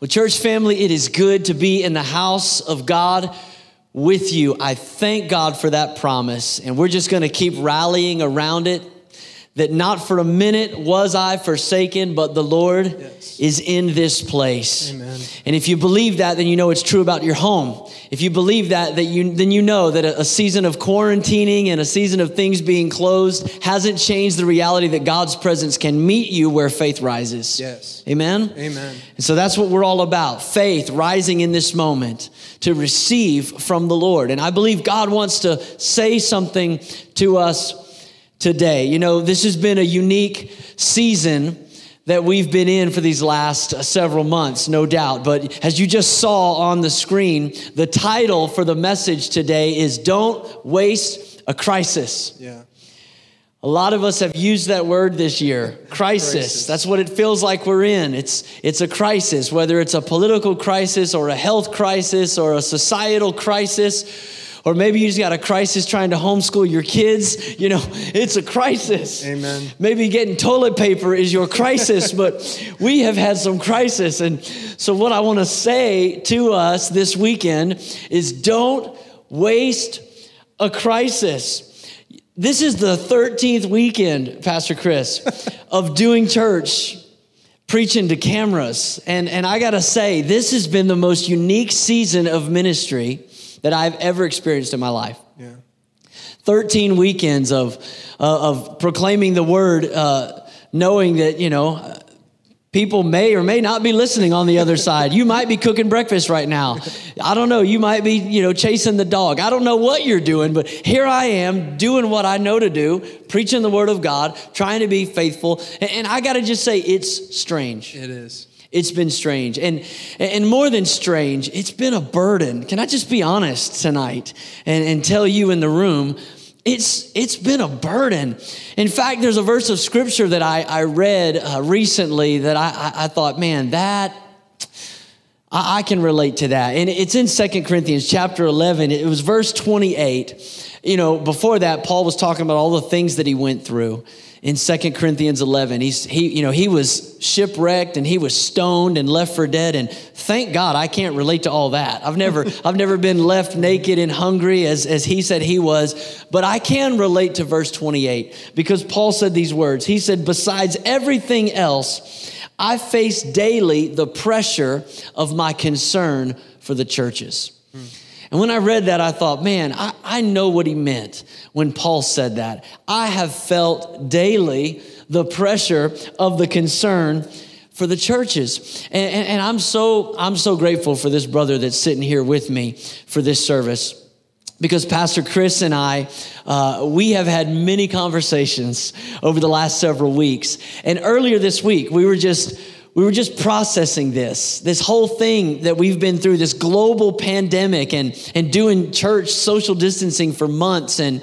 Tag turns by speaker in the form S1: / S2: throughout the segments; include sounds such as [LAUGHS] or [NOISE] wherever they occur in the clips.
S1: Well, church family, it is good to be in the house of God with you. I thank God for that promise, and we're just going to keep rallying around it. That not for a minute was I forsaken, but the Lord yes. is in this place. Amen. And if you believe that, then you know it's true about your home. If you believe that, that you, then you know that a, a season of quarantining and a season of things being closed hasn't changed the reality that God's presence can meet you where faith rises.
S2: Yes.
S1: Amen?
S2: Amen.
S1: And so that's what we're all about faith rising in this moment to receive from the Lord. And I believe God wants to say something to us today. You know, this has been a unique season that we've been in for these last uh, several months, no doubt. But as you just saw on the screen, the title for the message today is Don't Waste a Crisis.
S2: Yeah.
S1: A lot of us have used that word this year, [LAUGHS] crisis. crisis. That's what it feels like we're in. It's, it's a crisis, whether it's a political crisis or a health crisis or a societal crisis or maybe you just got a crisis trying to homeschool your kids. You know, it's a crisis.
S2: Amen.
S1: Maybe getting toilet paper is your crisis, [LAUGHS] but we have had some crisis. And so, what I want to say to us this weekend is don't waste a crisis. This is the 13th weekend, Pastor Chris, [LAUGHS] of doing church preaching to cameras. And, and I got to say, this has been the most unique season of ministry that I've ever experienced in my life.
S2: Yeah.
S1: 13 weekends of, uh, of proclaiming the word, uh, knowing that, you know, people may or may not be listening on the other [LAUGHS] side. You might be cooking breakfast right now. I don't know. You might be, you know, chasing the dog. I don't know what you're doing, but here I am doing what I know to do, preaching the word of God, trying to be faithful. And, and I got to just say, it's strange.
S2: It is.
S1: It's been strange. And, and more than strange, it's been a burden. Can I just be honest tonight and, and tell you in the room, it's, it's been a burden. In fact, there's a verse of scripture that I, I read uh, recently that I, I, I thought, man, that I, can relate to that. And it's in Second Corinthians chapter 11. It was verse 28. You know, before that, Paul was talking about all the things that he went through in Second Corinthians 11. He's, he, you know, he was shipwrecked and he was stoned and left for dead. And thank God I can't relate to all that. I've never, [LAUGHS] I've never been left naked and hungry as, as he said he was. But I can relate to verse 28 because Paul said these words. He said, besides everything else, I face daily the pressure of my concern for the churches. Hmm. And when I read that, I thought, man, I, I know what he meant when Paul said that. I have felt daily the pressure of the concern for the churches. And, and, and, I'm so I'm so grateful for this brother that's sitting here with me for this service. Because Pastor Chris and I, uh, we have had many conversations over the last several weeks. And earlier this week, we were just we were just processing this, this whole thing that we've been through, this global pandemic and, and doing church social distancing for months and,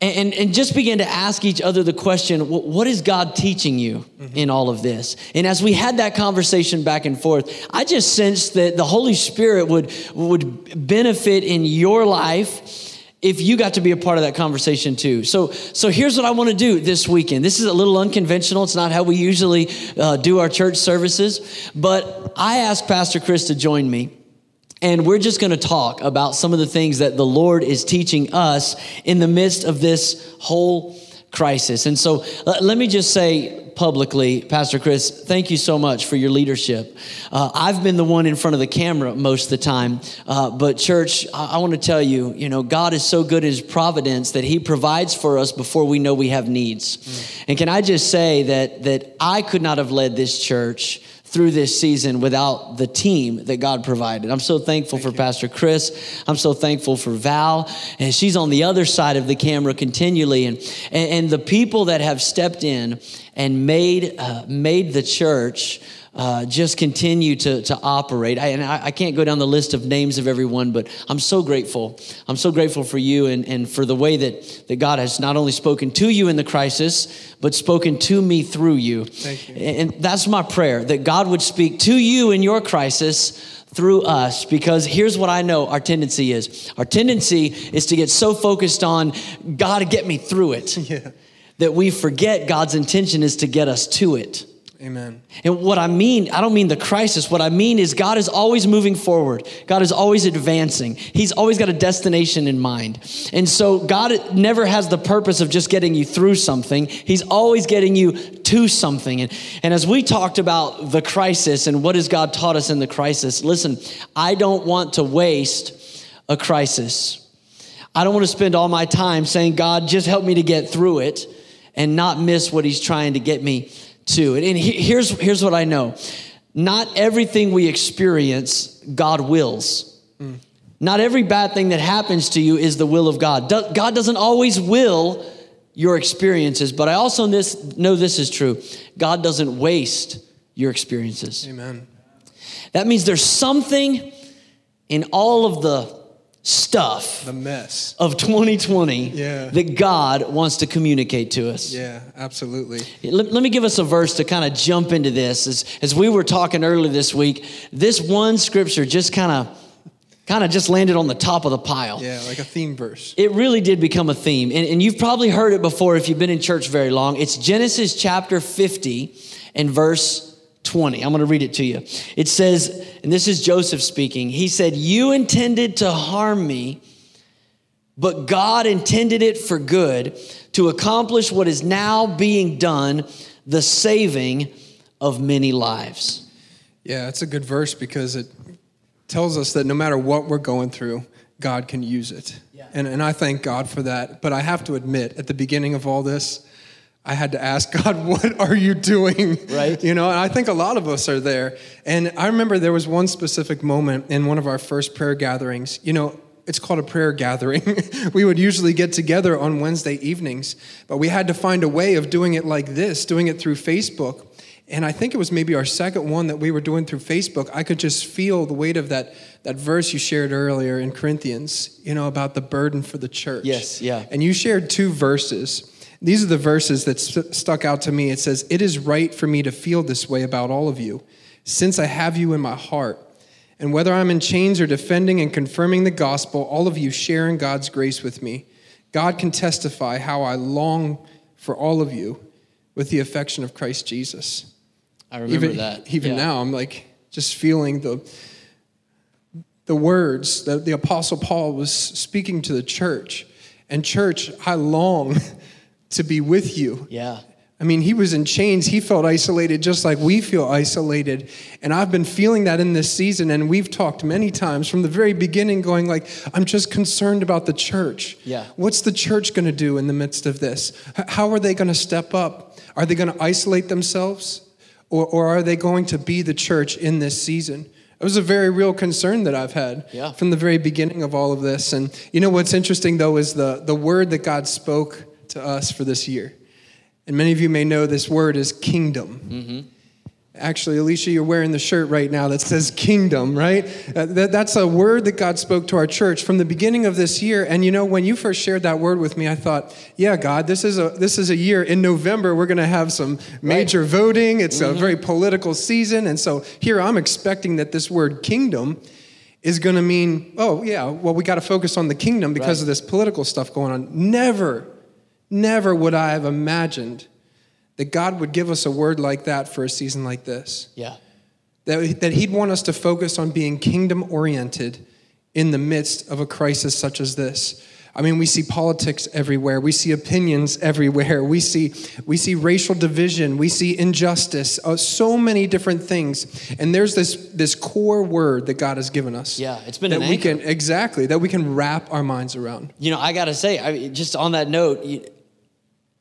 S1: and, and just began to ask each other the question, what is God teaching you mm-hmm. in all of this? And as we had that conversation back and forth, I just sensed that the Holy Spirit would, would benefit in your life if you got to be a part of that conversation too. So, so here's what I want to do this weekend. This is a little unconventional. It's not how we usually uh, do our church services, but I asked Pastor Chris to join me. And we're just going to talk about some of the things that the Lord is teaching us in the midst of this whole crisis. And so let me just say publicly, Pastor Chris, thank you so much for your leadership. Uh, I've been the one in front of the camera most of the time, uh, but church, I, I want to tell you, you know, God is so good in His providence that He provides for us before we know we have needs. Mm. And can I just say that that I could not have led this church through this season without the team that God provided. I'm so thankful Thank for you. Pastor Chris. I'm so thankful for Val. And she's on the other side of the camera continually. And, and, and the people that have stepped in and made, uh, made the church uh, just continue to, to operate. I, and I, I, can't go down the list of names of everyone, but I'm so grateful. I'm so grateful for you and, and for the way that, that God has not only spoken to you in the crisis, but spoken to me through you.
S2: Thank you.
S1: And that's my prayer that God would speak to you in your crisis through us because here's what I know our tendency is. Our tendency is to get so focused on God to get me through it [LAUGHS]
S2: yeah.
S1: That we forget God's intention is to get us to it.
S2: Amen.
S1: And what I mean, I don't mean the crisis. What I mean is God is always moving forward. God is always advancing. He's always got a destination in mind. And so God never has the purpose of just getting you through something. He's always getting you to something. And, and as we talked about the crisis and what has God taught us in the crisis, listen, I don't want to waste a crisis. I don't want to spend all my time saying, God, just help me to get through it and not miss what he's trying to get me to. And here's, here's what I know not everything we experience, God wills. Mm. Not every bad thing that happens to you is the will of God. God doesn't always will your experiences, but I also know this is true. God doesn't waste your experiences.
S2: Amen.
S1: That means there's something in all of the stuff
S2: the mess
S1: of 2020
S2: yeah.
S1: that God wants to communicate to us.
S2: Yeah, absolutely.
S1: Let, let me give us a verse to kind of jump into this. As, as we were talking earlier this week, this one scripture just kind of kind of just landed on the top of the pile.
S2: Yeah, like a theme verse.
S1: It really did become a theme. And, and you've probably heard it before if you've been in church very long. It's Genesis chapter 50 and verse 20. I'm going to read it to you. It says, and this is Joseph speaking. He said, You intended to harm me, but God intended it for good to accomplish what is now being done, the saving of many lives.
S2: Yeah, it's a good verse because it tells us that no matter what we're going through, God can use it. Yeah. And, and I thank God for that. But I have to admit, at the beginning of all this, I had to ask [LAUGHS] God, what are you doing?
S1: Right.
S2: You know, and I think a lot of us are there. And I remember there was one specific moment in one of our first prayer gatherings. You know, it's called a prayer gathering. [LAUGHS] we would usually get together on Wednesday evenings, but we had to find a way of doing it like this, doing it through Facebook. And I think it was maybe our second one that we were doing through Facebook. I could just feel the weight of that, that verse you shared earlier in Corinthians, you know, about the burden for the church.
S1: Yes, yeah.
S2: And you shared two verses. These are the verses that st- stuck out to me. It says, It is right for me to feel this way about all of you, since I have you in my heart. And whether I'm in chains or defending and confirming the gospel, all of you share in God's grace with me. God can testify how I long for all of you with the affection of Christ Jesus.
S1: I remember
S2: even,
S1: that. [LAUGHS]
S2: Even yeah. now, I'm like just feeling the the words that the apostle Paul was speaking to the church. And church, I long to be with you.
S1: Yeah.
S2: I mean, he was in chains. He felt isolated just like we feel isolated. And I've been feeling that in this season. And we've talked many times from the very beginning, going like, I'm just concerned about the church.
S1: Yeah.
S2: What's the church going to do in the midst of this? How are they going to step up? Are they going to isolate themselves? Or, or are they going to be the church in this season? It was a very real concern that I've had
S1: yeah.
S2: from the very beginning of all of this. And you know what's interesting though is the, the word that God spoke to us for this year. And many of you may know this word is kingdom. Mm-hmm. Actually, Alicia, you're wearing the shirt right now that says kingdom, right? Uh, that, that's a word that God spoke to our church from the beginning of this year. And you know, when you first shared that word with me, I thought, yeah, God, this is a, this is a year. In November, we're going to have some major right. voting. It's mm-hmm. a very political season. And so here I'm expecting that this word kingdom is going to mean, oh, yeah, well, we got to focus on the kingdom because right. of this political stuff going on. Never Never would I have imagined that God would give us a word like that for a season like this.
S1: Yeah.
S2: That, that He'd want us to focus on being kingdom oriented in the midst of a crisis such as this. I mean, we see politics everywhere. We see opinions [LAUGHS] everywhere. We see, we see racial division. We see injustice. Uh, so many different things. And there's this, this core word that God has given us.
S1: Yeah, it's been
S2: that
S1: an
S2: we
S1: anchor.
S2: can exactly that we can wrap our minds around.
S1: You know, I got to say, I, just on that note,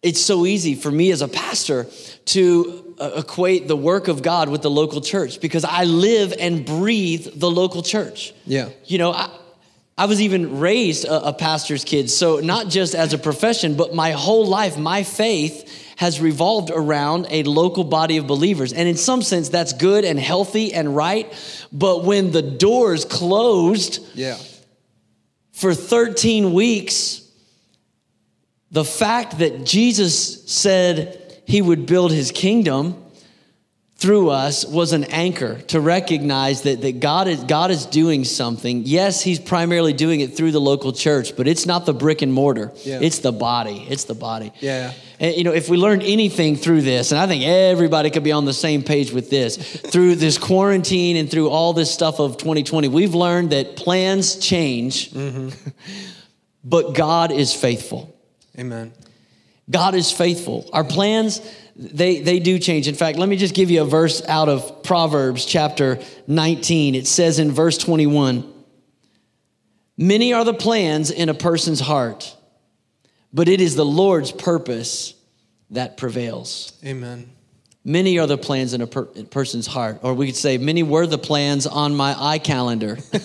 S1: it's so easy for me as a pastor to uh, equate the work of God with the local church because I live and breathe the local church.
S2: Yeah.
S1: You know, I, I was even raised a, a pastor's kid. So, not just as a profession, but my whole life, my faith has revolved around a local body of believers. And in some sense, that's good and healthy and right. But when the doors closed
S2: yeah.
S1: for 13 weeks, the fact that Jesus said he would build his kingdom through us was an anchor to recognize that, that God, is, God is doing something. Yes, He's primarily doing it through the local church, but it's not the brick and mortar.
S2: Yeah.
S1: It's the body. It's the body.
S2: Yeah.
S1: And, you know, if we learned anything through this, and I think everybody could be on the same page with this, [LAUGHS] through this quarantine and through all this stuff of 2020, we've learned that plans change, mm-hmm. [LAUGHS] but God is faithful.
S2: Amen.
S1: God is faithful. Our plans, they, they do change. In fact, let me just give you a verse out of Proverbs chapter 19. It says in verse 21 Many are the plans in a person's heart, but it is the Lord's purpose that prevails.
S2: Amen.
S1: Many are the plans in a per- person's heart, or we could say, many were the plans on my eye calendar. [LAUGHS] but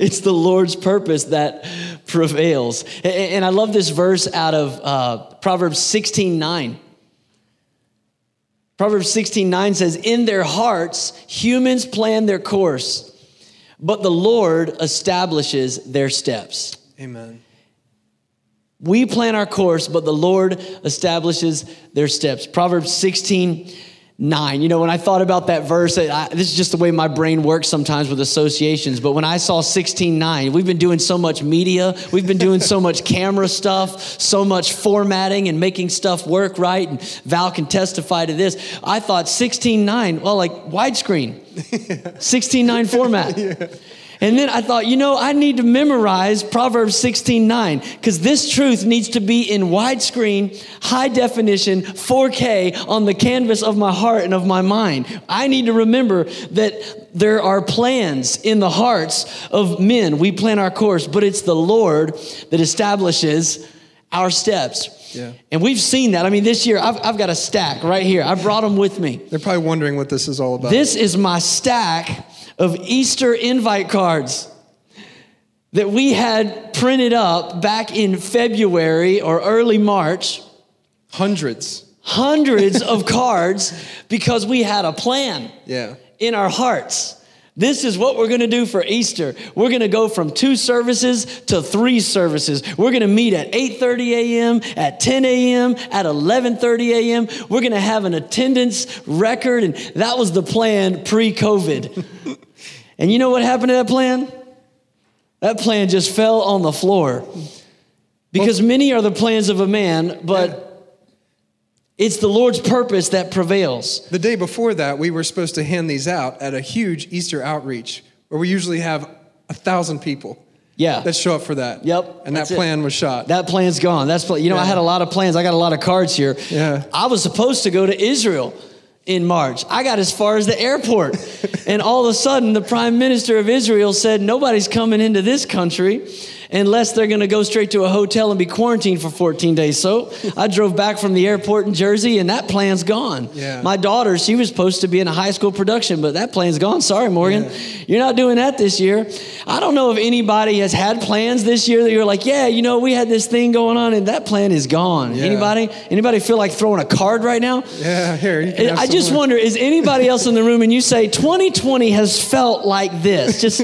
S1: it's the Lord's purpose that prevails. And I love this verse out of uh, Proverbs 16 9. Proverbs 16 9 says, In their hearts, humans plan their course, but the Lord establishes their steps.
S2: Amen.
S1: We plan our course, but the Lord establishes their steps. Proverbs 16, 9. You know, when I thought about that verse, I, this is just the way my brain works sometimes with associations. But when I saw 16, 9, we've been doing so much media, we've been doing so much [LAUGHS] camera stuff, so much formatting and making stuff work right. And Val can testify to this. I thought 16, 9, well, like widescreen, [LAUGHS] 16, 9 format. And then I thought, you know, I need to memorize Proverbs 16 9 because this truth needs to be in widescreen, high definition, 4K on the canvas of my heart and of my mind. I need to remember that there are plans in the hearts of men. We plan our course, but it's the Lord that establishes our steps.
S2: Yeah.
S1: And we've seen that. I mean, this year, I've, I've got a stack right here. I brought them with me.
S2: They're probably wondering what this is all about.
S1: This is my stack of Easter invite cards that we had printed up back in February or early March.
S2: Hundreds.
S1: Hundreds [LAUGHS] of cards because we had a plan
S2: Yeah.
S1: in our hearts. This is what we're going to do for Easter. We're going to go from two services to three services. We're going to meet at 8:30 a.m., at 10 a.m., at 11:30 a.m. We're going to have an attendance record and that was the plan pre-COVID. [LAUGHS] and you know what happened to that plan? That plan just fell on the floor. Because many are the plans of a man, but it's the Lord's purpose that prevails.
S2: The day before that, we were supposed to hand these out at a huge Easter outreach where we usually have a thousand people
S1: Yeah.
S2: that show up for that.
S1: Yep,
S2: And that
S1: it.
S2: plan was shot.
S1: That plan's gone. That's pl- you know I had a lot of plans. I got a lot of cards here.
S2: Yeah.
S1: I was supposed to go to Israel in March. I got as far as the airport. [LAUGHS] and all of a sudden the prime minister of Israel said nobody's coming into this country unless they're going to go straight to a hotel and be quarantined for 14 days. So, I drove back from the airport in Jersey and that plan's gone.
S2: Yeah.
S1: My daughter, she was supposed to be in a high school production, but that plan's gone. Sorry, Morgan. You're not doing that this year. I don't know if anybody has had plans this year that you're like, yeah, you know, we had this thing going on and that plan is gone.
S2: Yeah.
S1: Anybody? Anybody feel like throwing a card right now?
S2: yeah, here. You can
S1: I just
S2: more.
S1: wonder, is anybody else in the room and you say 2020 has felt like this? Just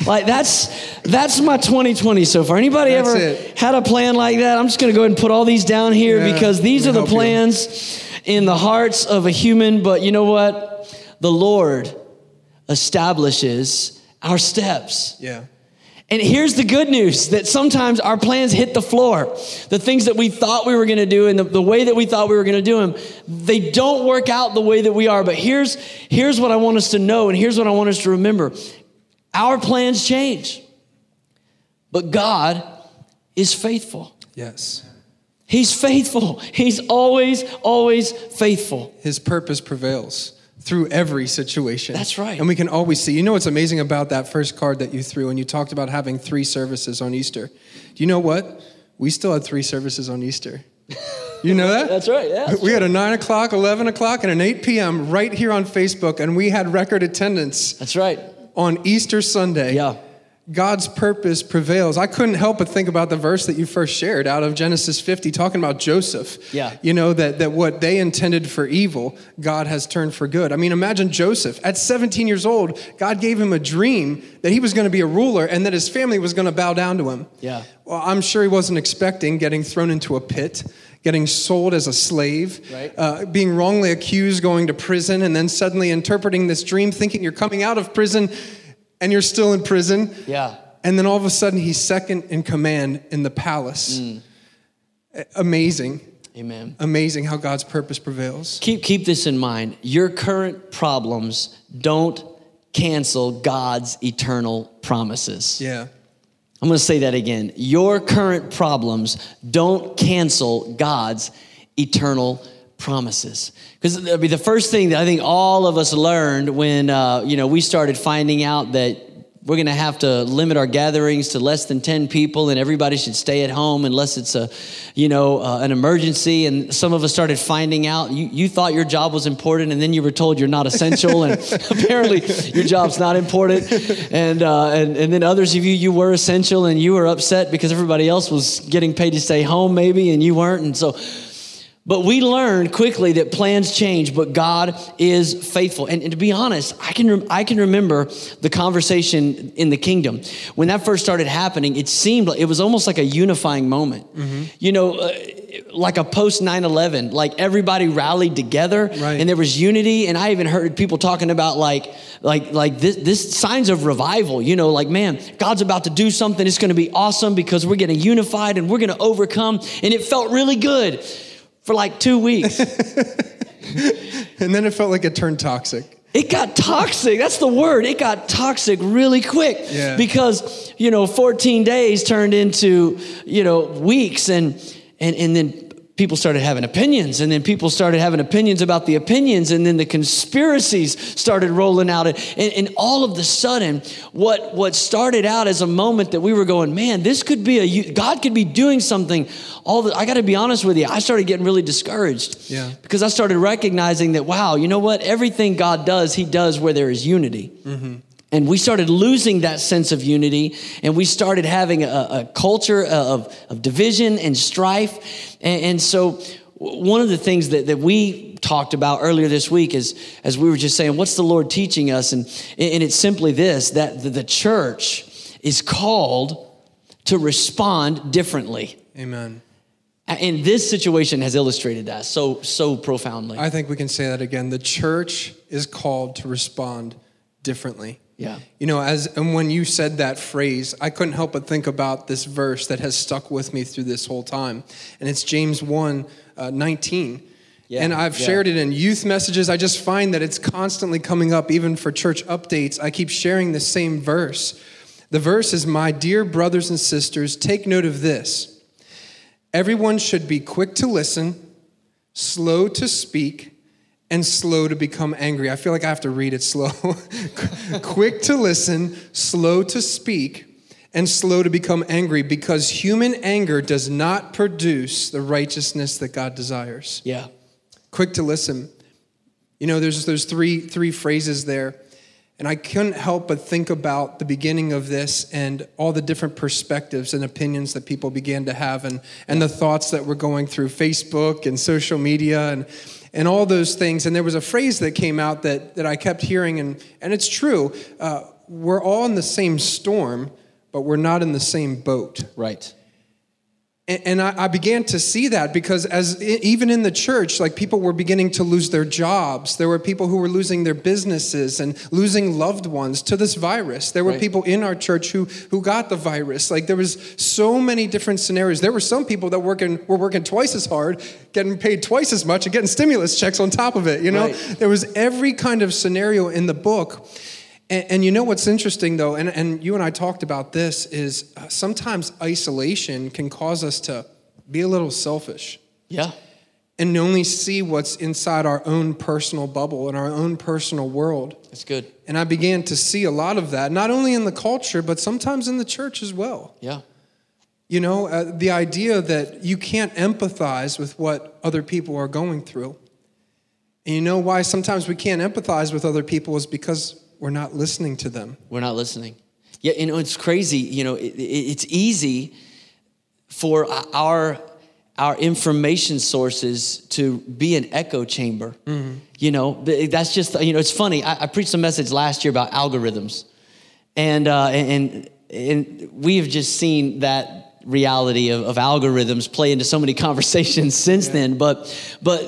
S1: [LAUGHS] like that's that's my 2020 so far. Anybody
S2: That's
S1: ever
S2: it.
S1: had a plan like that? I'm just going to go ahead and put all these down here
S2: Yeah,
S1: because these are the
S2: help you.
S1: plans in the hearts of a human, but you know what? The Lord establishes our steps.
S2: Yeah.
S1: And here's the good news that sometimes our plans hit the floor. The things that we thought we were going to do and the, the way that we thought we were going to do them, they don't work out the way that we are. But here's, here's what I want us to know, and here's what I want us to remember our plans change, but God is faithful.
S2: Yes.
S1: He's faithful. He's always, always faithful.
S2: His purpose prevails through every situation.
S1: That's right.
S2: And we can always see. You know what's amazing about that first card that you threw and you talked about having three services on Easter? Do you know what? We still had three services on Easter. You know that? [LAUGHS]
S1: That's right, yeah.
S2: We had a 9 o'clock, 11 o'clock, and an 8 p.m. right here on Facebook, and we had record attendance
S1: That's right.
S2: on Easter Sunday.
S1: Yeah.
S2: God's purpose prevails. I couldn't help but think about the verse that you first shared out of Genesis 50, talking about Joseph.
S1: Yeah.
S2: You know, that, that what they intended for evil, God has turned for good. I mean, imagine Joseph. At 17 years old, God gave him a dream that he was going to be a ruler and that his family was going to bow down to him.
S1: Yeah.
S2: Well, I'm sure he wasn't expecting getting thrown into a pit, getting sold as a slave,
S1: Right.
S2: uh, being wrongly accused, going to prison, and then suddenly interpreting this dream, thinking you're coming out of prison and you're still in prison.
S1: Yeah.
S2: And then all of a sudden, he's second in command in the palace. Mm. A- Amazing.
S1: Amen.
S2: Amazing how God's purpose prevails.
S1: Keep, keep this in mind. Your current problems don't cancel God's eternal promises.
S2: Yeah.
S1: I'm going to say that again. Your current problems don't cancel God's eternal promises. Because I mean, the first thing that I think all of us learned when uh, you know we started finding out that we're going to have to limit our gatherings to less than 10 people and everybody should stay at home unless it's a you know uh, an emergency. And some of us started finding out you, you thought your job was important and then you were told you're not essential and [LAUGHS] apparently your job's not important. And, uh, and and then others of you you were essential and you were upset because everybody else was getting paid to stay home maybe and you weren't. And so but we learned quickly that plans change, but God is faithful. And, and to be honest, I can, rem- I can remember the conversation in the kingdom. When that first started happening, it seemed like it was almost like a unifying moment. You know, uh, like a post 9 11, like everybody rallied together
S2: Right.
S1: and there was unity. And I even heard people talking about like, like, like this, this signs of revival, you know, like, man, God's about to do something. It's going to be awesome because we're getting unified and we're going to overcome. And it felt really good for like two weeks. [LAUGHS]
S2: And then it felt like it turned toxic.
S1: It got toxic. That's the word. It got toxic really quick
S2: Yeah.
S1: because, you know, 14 days turned into, you know, weeks and and and then people started having opinions and then people started having opinions about the opinions and then the conspiracies started rolling out and, and all of the sudden what what started out as a moment that we were going man this could be a god could be doing something all the i got to be honest with you i started getting really discouraged
S2: Yeah.
S1: because I started recognizing that, wow, you know what? Everything God does, He does where there is unity. Mm-hmm. And we started losing that sense of unity, and we started having a, a culture of, of division and strife. And, and so, one of the things that, that we talked about earlier this week is, as we were just saying, what's the Lord teaching us? And, and it's simply this that the, the church is called to respond differently.
S2: Amen.
S1: And this situation has illustrated that so so profoundly.
S2: I think we can say that again. The church is called to respond differently.
S1: Yeah.
S2: You know, as and when you said that phrase, I couldn't help but think about this verse that has stuck with me through this whole time. And it's James 1 uh, 19.
S1: Yeah,
S2: and I've
S1: yeah.
S2: shared it in youth messages. I just find that it's constantly coming up, even for church updates. I keep sharing the same verse. The verse is My dear brothers and sisters, take note of this. Everyone should be quick to listen, slow to speak, and slow to become angry. I feel like I have to read it slow. [LAUGHS] quick to listen, slow to speak, and slow to become angry because human anger does not produce the righteousness that God desires.
S1: yeah.
S2: Quick to listen. You know, there's there's three three phrases there. And I couldn't help but think about the beginning of this and all the different perspectives and opinions that people began to have and, and the thoughts that were going through Facebook and social media and, and all those things. And there was a phrase that came out that, that I kept hearing, and, and it's true. Uh, we're all in the same storm, but we're not in the same boat.
S1: Right.
S2: And, I, began to see that because as even in the church, like people were beginning to lose their jobs. There were people who were losing their businesses and losing loved ones to this virus. There were
S1: Right.
S2: people in our church who who got the virus. Like there was so many different scenarios. There were some people that working were working twice as hard, getting paid twice as much, and getting stimulus checks on top of it. You know,
S1: Right.
S2: there was every kind of scenario in the book. And, and you know what's interesting though, and, and you and I talked about this, is uh, sometimes isolation can cause us to be a little selfish
S1: Yeah.
S2: and only see what's inside our own personal bubble and our own personal world.
S1: That's good.
S2: And I began to see a lot of that, not only in the culture, but sometimes in the church as well.
S1: Yeah.
S2: You know, uh, the idea that you can't empathize with what other people are going through. And you know why sometimes we can't empathize with other people is because we're not listening to them.
S1: We're not listening. Yeah, you know, it's crazy. You know, it, it- it's easy for our our information sources to be an echo chamber. You know, that's just you know, it's funny. I, I preached a message last year about algorithms, and uh, and and we have just seen that reality of, of algorithms play into so many [LAUGHS] conversations since then, but but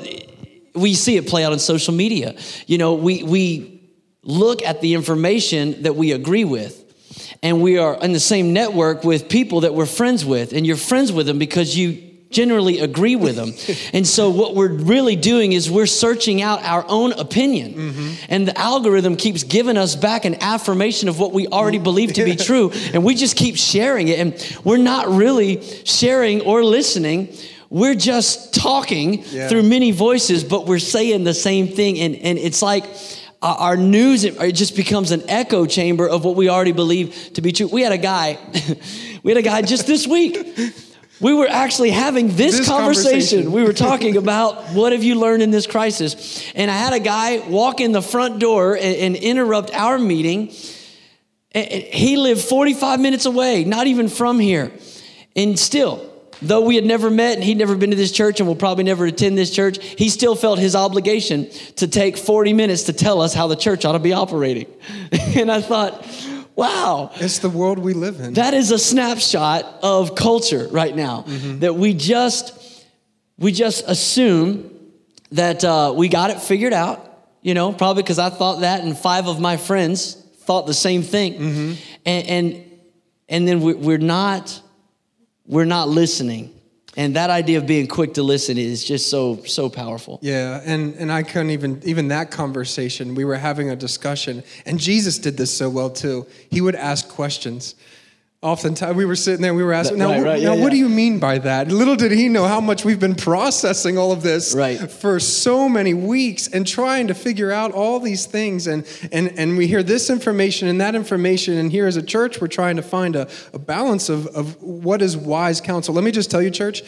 S1: we see it play out on social media. You know, we we look at the information that we agree with. And we are in the same network with people that we're friends with, and you're friends with them because you generally agree with them. [LAUGHS] and so what we're really doing is we're searching out our own opinion. Mm-hmm. And the algorithm keeps giving us back an affirmation of what we already believe to be [LAUGHS] true. And we just keep sharing it. And we're not really sharing or listening. We're just talking yeah. through many voices, but we're saying the same thing. And, and it's like, our news it just becomes an echo chamber of what we already believe to be true. We had a guy, [LAUGHS] we had a guy just this week we were actually having this, this conversation. conversation. We were talking about [LAUGHS] what have you learned in this crisis. And I had a guy walk in the front door and, and interrupt our meeting. He lived 45 minutes away, not even from here. And still, though we had never met and he'd never been to this church and will probably never attend this church, he still felt his obligation to take 40 minutes to tell us how the church ought to be operating. [LAUGHS] and I thought, wow.
S2: It's the world we live in.
S1: That is a snapshot of culture right now. Mm-hmm. That we just we just assume that uh, we got it figured out. You know, probably because I thought that, and five of my friends thought the same thing, mm-hmm. and, and and then we're not we're not listening. And that idea of being quick to listen is just so so powerful.
S2: Yeah and and i couldn't even even that conversation we were having a discussion and jesus did this so well too. He would ask questions Oftentimes we were sitting there, we were asking, now, right, right, now yeah, what yeah. do you mean by that? Little did he know how much we've been processing all of this right. for so many weeks and trying to figure out all these things. And, and, and we hear this information and that information. And here as a church, we're trying to find a, a balance of, of what is wise counsel. Let me just tell you, church,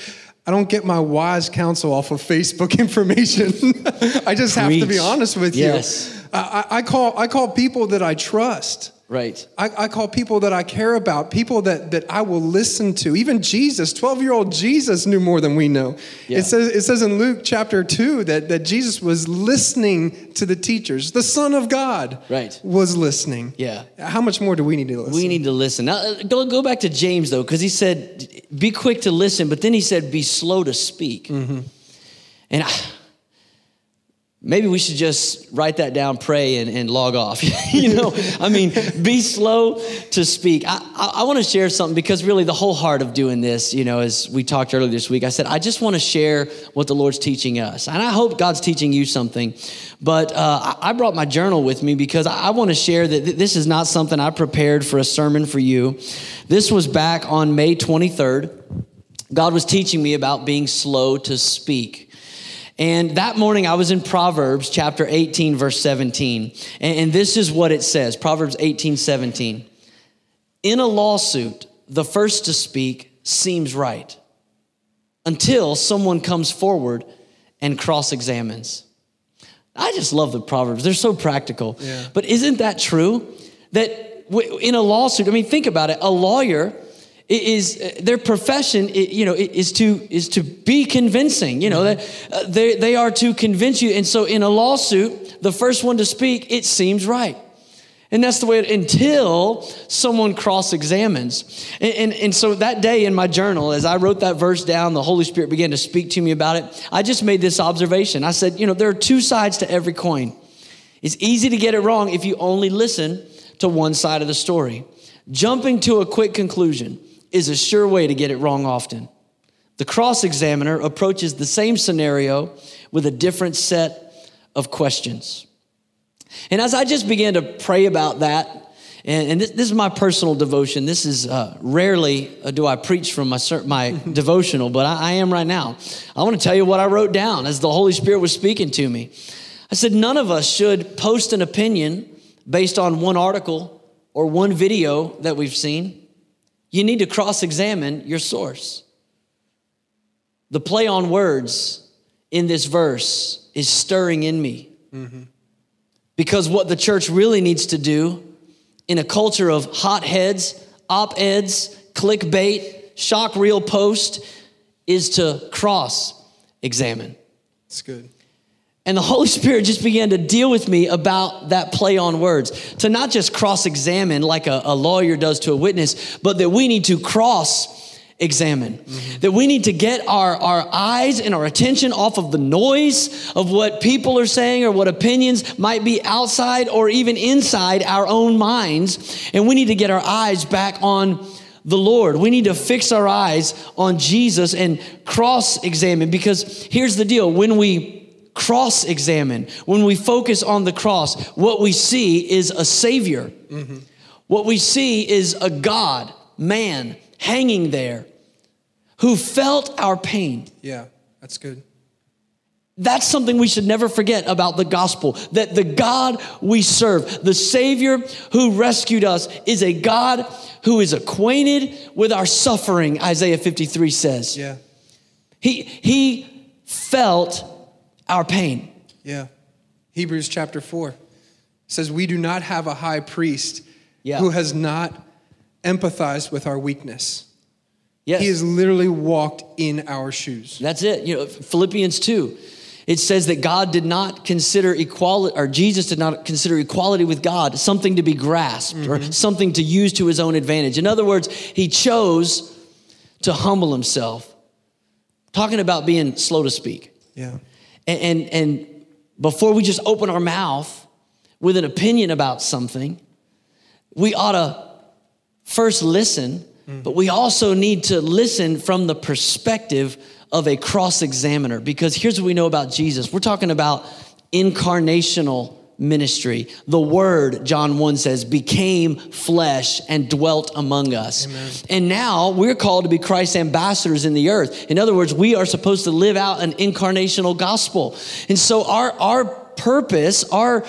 S2: I don't get my wise counsel off of Facebook [LAUGHS] information. [LAUGHS] I just Preach. have to be honest with yes. you. I, I, call, I call people that I trust.
S1: Right.
S2: I, I, call people that I care about, people that, that I will listen to. Even Jesus, 12 year old Jesus knew more than we know. Yeah. It, says, it says in Luke chapter 2 that, that Jesus was listening to the teachers. The Son of God
S1: right.
S2: was listening.
S1: Yeah.
S2: How much more do we need to listen?
S1: We need to listen. Now, uh, go, go back to James, though, because he said, be quick to listen, but then he said, be slow to speak. Mm-hmm. And I, maybe we should just write that down, pray, and, and log off. [LAUGHS] you know, I mean, be slow to speak. I, I, I want to share something because really the whole heart of doing this, you know, as we talked earlier this week, I said, I just want to share what the Lord's teaching us. And I hope God's teaching you something. But uh, I brought my journal with me because I want to share that this is not something I prepared for a sermon for you. This was back on May 23rd. God was teaching me about being slow to speak. And that morning I was in Proverbs chapter 18, verse 17. And, this is what it says Proverbs 18, 17. In a lawsuit, the first to speak seems right until someone comes forward and cross examines. I just love the Proverbs. They're so practical. Yeah. But isn't that true? That in a lawsuit, I mean, think about it. A lawyer is uh, their profession you know is to is to be convincing you know mm-hmm. uh, they, they are to convince you. And so in a lawsuit the first one to speak it seems right. And that's the way it, until someone cross-examines. And, and, and so that day in my journal as i wrote that verse down the holy spirit began to speak to me about it i just made this observation. I said you know there are two sides to every coin. It's easy to get it wrong if you only listen to one side of the story. Jumping to a quick conclusion is a sure way to get it wrong often. The cross examiner approaches the same scenario with a different set of questions. And as I just began to pray about that, and, and this, is my personal devotion. This is uh, rarely uh, do I preach from my, my [LAUGHS] devotional, but I, I am right now. I want to tell you what I wrote down as the Holy Spirit was speaking to me. I said, none of us should post an opinion based on one article or one video that we've seen you need to cross examine your source. The play on words in this verse is stirring in me. Mm-hmm. Because what the church really needs to do in a culture of hotheads, op eds, clickbait, shock reel post is to cross examine.
S2: It's good.
S1: And the Holy Spirit just began to deal with me about that play on words. To not just cross examine like a, a, lawyer does to a witness, but that we need to cross examine. Mm-hmm. That we need to get our, our eyes and our attention off of the noise of what people are saying or what opinions might be outside or even inside our own minds. And we need to get our eyes back on the Lord. We need to fix our eyes on Jesus and cross examine because here's the deal when we cross examine, when we focus on the cross, what we see is a Savior. Mm-hmm. What we see is a God, man, hanging there who felt our pain.
S2: Yeah, that's good.
S1: That's something we should never forget about the gospel that the God we serve, the Savior who rescued us, is a God who is acquainted with our suffering, Isaiah 53 says.
S2: Yeah.
S1: He, he felt our pain.
S2: Yeah. Hebrews chapter 4 says, We do not have a high priest
S1: Yeah.
S2: who has not empathized with our weakness.
S1: Yes.
S2: He has literally walked in our shoes.
S1: That's it. You know, Philippians 2, it says that God did not consider equality, or Jesus did not consider equality with God something to be grasped or mm-hmm. something to use to his own advantage. In other words, he chose to humble himself. Talking about being slow to speak.
S2: Yeah.
S1: And, and, and before we just open our mouth with an opinion about something, we ought to first listen, mm-hmm. but we also need to listen from the perspective of a cross examiner. Because here's what we know about Jesus we're talking about incarnational ministry. The Word, John 1 says, became flesh and dwelt among us. And now we're called to be Christ's ambassadors in the earth. In other words, we are supposed to live out an incarnational gospel. And so our, our purpose, our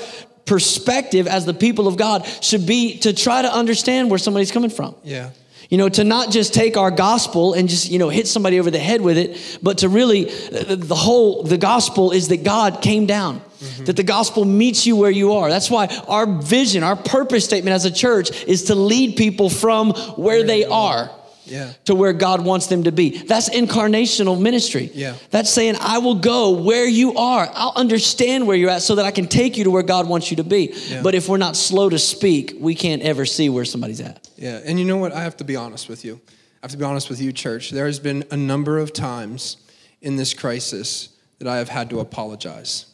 S1: perspective as the people of God should be to try to understand where somebody's coming from.
S2: Yeah.
S1: You know, to not just take our gospel and just, you know, hit somebody over the head with it, but to really, the whole, the gospel is that God came down, mm-hmm. that the gospel meets you where you are. That's why our vision, our purpose statement as a church is to lead people from where they are
S2: Yeah.
S1: to where God wants them to be. That's incarnational ministry.
S2: Yeah.
S1: That's saying, I will go where you are. I'll understand where you're at so that I can take you to where God wants you to be.
S2: Yeah.
S1: But if we're not slow to speak, we can't ever see where somebody's at.
S2: Yeah, and you know what? I have to be honest with you. I have to be honest with you, church. There has been a number of times in this crisis that I have had to apologize.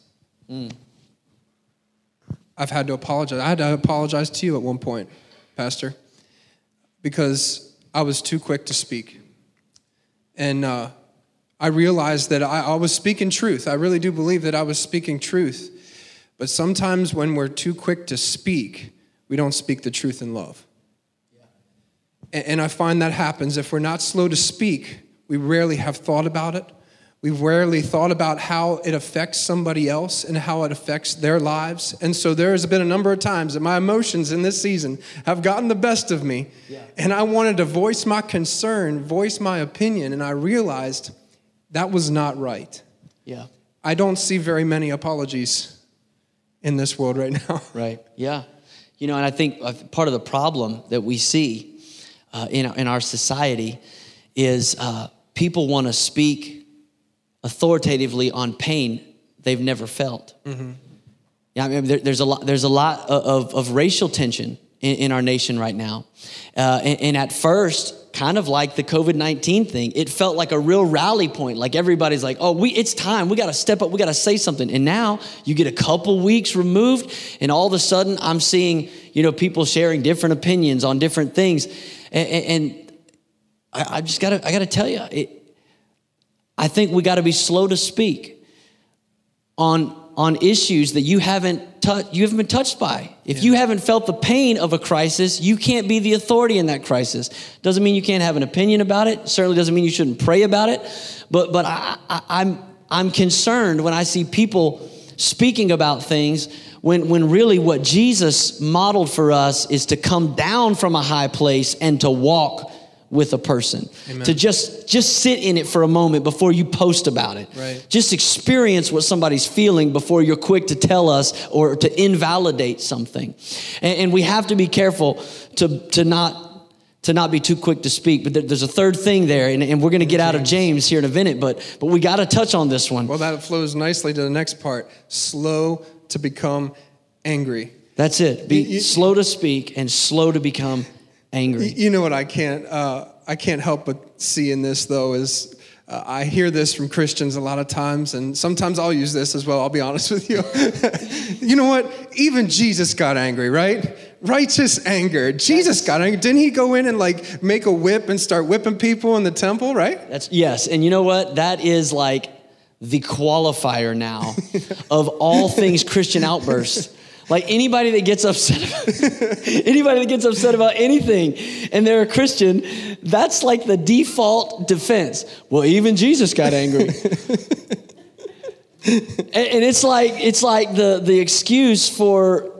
S2: Mm. I've had to apologize. I had to apologize to you at one point, Pastor, because I was too quick to speak. And uh, I realized that I, I was speaking truth. I really do believe that I was speaking truth. But sometimes when we're too quick to speak, we don't speak the truth in love. And and I find that happens if we're not slow to speak, we rarely have thought about it. We've rarely thought about how it affects somebody else and how it affects their lives. And so there has been a number of times that my emotions in this season have gotten the best of me. And I wanted to voice my concern, voice my opinion, and I realized that was not right.
S1: Yeah.
S2: I don't see very many apologies in this world right now. [LAUGHS]
S1: Right. Yeah. You know, and I think uh, part of the problem that we see uh, in, our, in our society is uh, people want to speak authoritatively on pain they've never felt. Yeah, I mean, there, there's a lot. There's a lot of, of racial tension in, in our nation right now, uh, and, and at first, kind of like the COVID nineteen thing, it felt like a real rally point. Like everybody's like, "Oh, we, it's time. We got to step up. We got to say something." And now you get a couple weeks removed, and all of a sudden, I'm seeing you know people sharing different opinions on different things, and, and, and I, I just got to I got to tell you, it, I think we got to be slow to speak on on issues that you haven't touched you haven't been touched by. If you haven't felt the pain of a crisis, you can't be the authority in that crisis. Doesn't mean you can't have an opinion about it. Certainly doesn't mean you shouldn't pray about it. But but I, I, I'm I'm concerned when I see people speaking about things when when really what Jesus modeled for us is to come down from a high place and to walk with a person. To just just sit in it for a moment before you post about it.
S2: Right.
S1: just experience what somebody's feeling before you're quick to tell us or to invalidate something. And, and we have to be careful to to not to not be too quick to speak. But there's a third thing there and, and we're going to get out of james. Here in a minute but but we got to touch on this one.
S2: Well, that flows nicely to the next part. Slow to become angry.
S1: that's it. Be
S2: You- you-
S1: slow to speak and slow to become angry
S2: You know what I can't uh, I can't help but see in this, though, is uh, I hear this from Christians a lot of times, and sometimes I'll use this as well, I'll be honest with you. [LAUGHS] you know what? Even Jesus got angry, right? Righteous anger. Jesus got angry. Didn't he go in and like make a whip and start whipping people in the temple, right?
S1: That's yes, and you know what? That is like the qualifier now [LAUGHS] of all things Christian outbursts. Like anybody that gets upset, about, [LAUGHS] anybody that gets upset about anything, and they're a Christian, that's like the default defense. Well, even Jesus got angry, [LAUGHS] and, and it's like it's like the the excuse for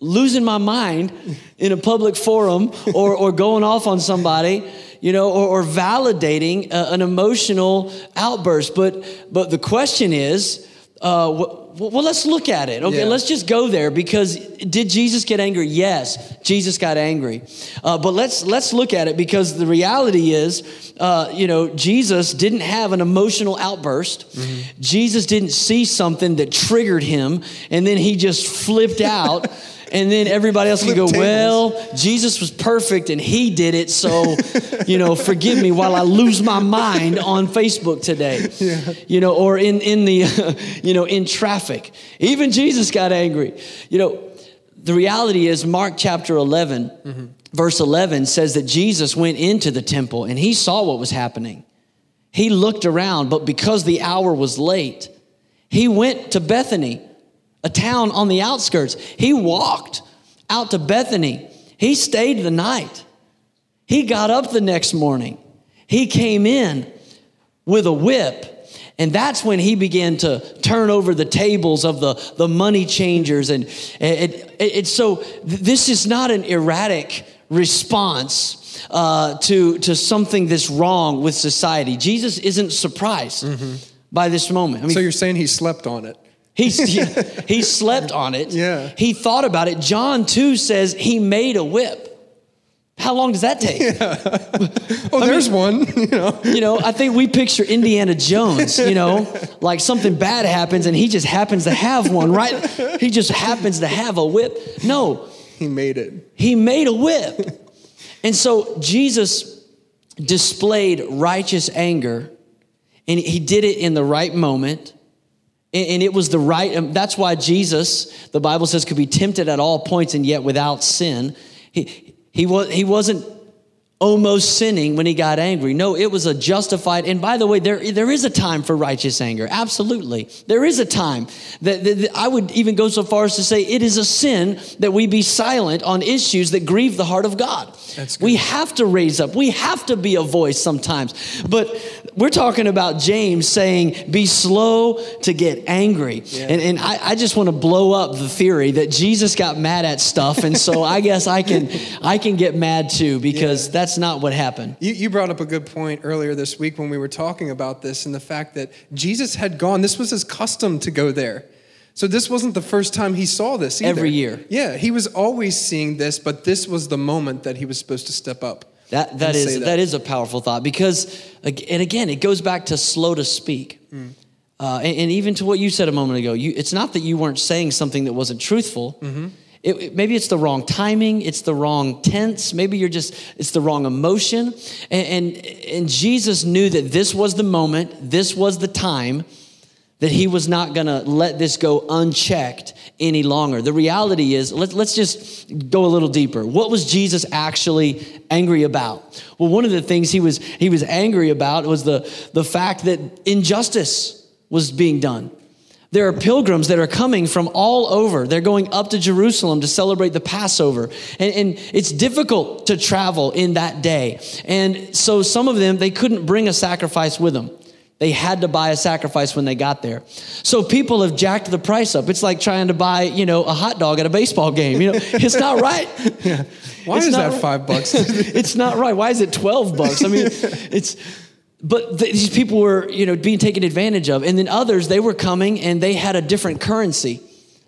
S1: losing my mind in a public forum or or going off on somebody you know, or, or validating uh, an emotional outburst. But but the question is, uh, well, let's look at it. Okay, yeah. let's just go there because did Jesus get angry? Yes, Jesus got angry. Uh, but let's let's look at it because the reality is, uh, you know, Jesus didn't have an emotional outburst. Mm-hmm. Jesus didn't see something that triggered him, and then he just flipped out. [LAUGHS] and then everybody else can go, well, Jesus was perfect and he did it, so, [LAUGHS] you know, forgive me while I lose my mind on Facebook today. Yeah. You know, or in, in the, [LAUGHS] you know, in traffic. Even Jesus got angry. You know, the reality is, Mark chapter 11, mm-hmm. verse 11 says that Jesus went into the temple and he saw what was happening. He looked around, but because the hour was late, he went to Bethany a town on the outskirts. He walked out to Bethany. He stayed the night. He got up the next morning. He came in with a whip. And that's when he began to turn over the tables of the, the money changers. And it so this is not an erratic response uh, to, to something that's wrong with society. Jesus isn't surprised mm-hmm. by this moment.
S2: I mean, so you're saying he slept on it? [LAUGHS]
S1: He, he slept on it.
S2: Yeah.
S1: He thought about it. John 2 says he made a whip. How long does that take?
S2: Yeah. [LAUGHS] Oh, I there's mean, one. [LAUGHS] You know.
S1: you know, I think we picture Indiana Jones. You know, like something bad happens and he just happens to have one, right? He just happens to have a whip. No,
S2: he made it.
S1: He made a whip, and so Jesus displayed righteous anger, and he did it in the right moment and it was the right, that's why Jesus, the Bible says, could be tempted at all points and yet without sin. He, he, was, he wasn't almost sinning when he got angry. No, it was a justified. And by the way, there, there is a time for righteous anger. Absolutely. There is a time that, that, that, I would even go so far as to say it is a sin that we be silent on issues that grieve the heart of God. We have to raise up. We have to be a voice sometimes. But we're talking about James saying, be slow to get angry. Yeah. And, and I, I just want to blow up the theory that Jesus got mad at stuff. And so I guess I can, I can get mad too because yeah. that's that's not what happened.
S2: You, you brought up a good point earlier this week when we were talking about this and the fact that Jesus had gone, this was his custom to go there. So this wasn't the first time he saw this either.
S1: Every year.
S2: Yeah, he was always seeing this, but this was the moment that he was supposed to step up.
S1: That, that, is, that. that is a powerful thought because, and again, it goes back to slow to speak. Mm. Uh, and, and, even to what you said a moment ago, you, it's not that you weren't saying something that wasn't truthful. Mm-hmm. It, it, maybe it's the wrong timing, it's the wrong tense, maybe you're just, it's the wrong emotion. And, and, and Jesus knew that this was the moment, this was the time that he was not going to let this go unchecked any longer. The reality is, let, let's just go a little deeper. What was Jesus actually angry about? Well, one of the things he was, he was angry about was the, the fact that injustice was being done. There are pilgrims that are coming from all over. They're going up to Jerusalem to celebrate the Passover. And, and, it's difficult to travel in that day. And so some of them, they couldn't bring a sacrifice with them. They had to buy a sacrifice when they got there. So people have jacked the price up. It's like trying to buy, you know, a hot dog at a baseball game. You know, [LAUGHS] it's not right.
S2: yeah. Why it's is that right. five bucks? [LAUGHS]
S1: it's not right. Why is it 12 bucks? I mean, it's but these people were you know being taken advantage of. And then others they were coming and they had a different currency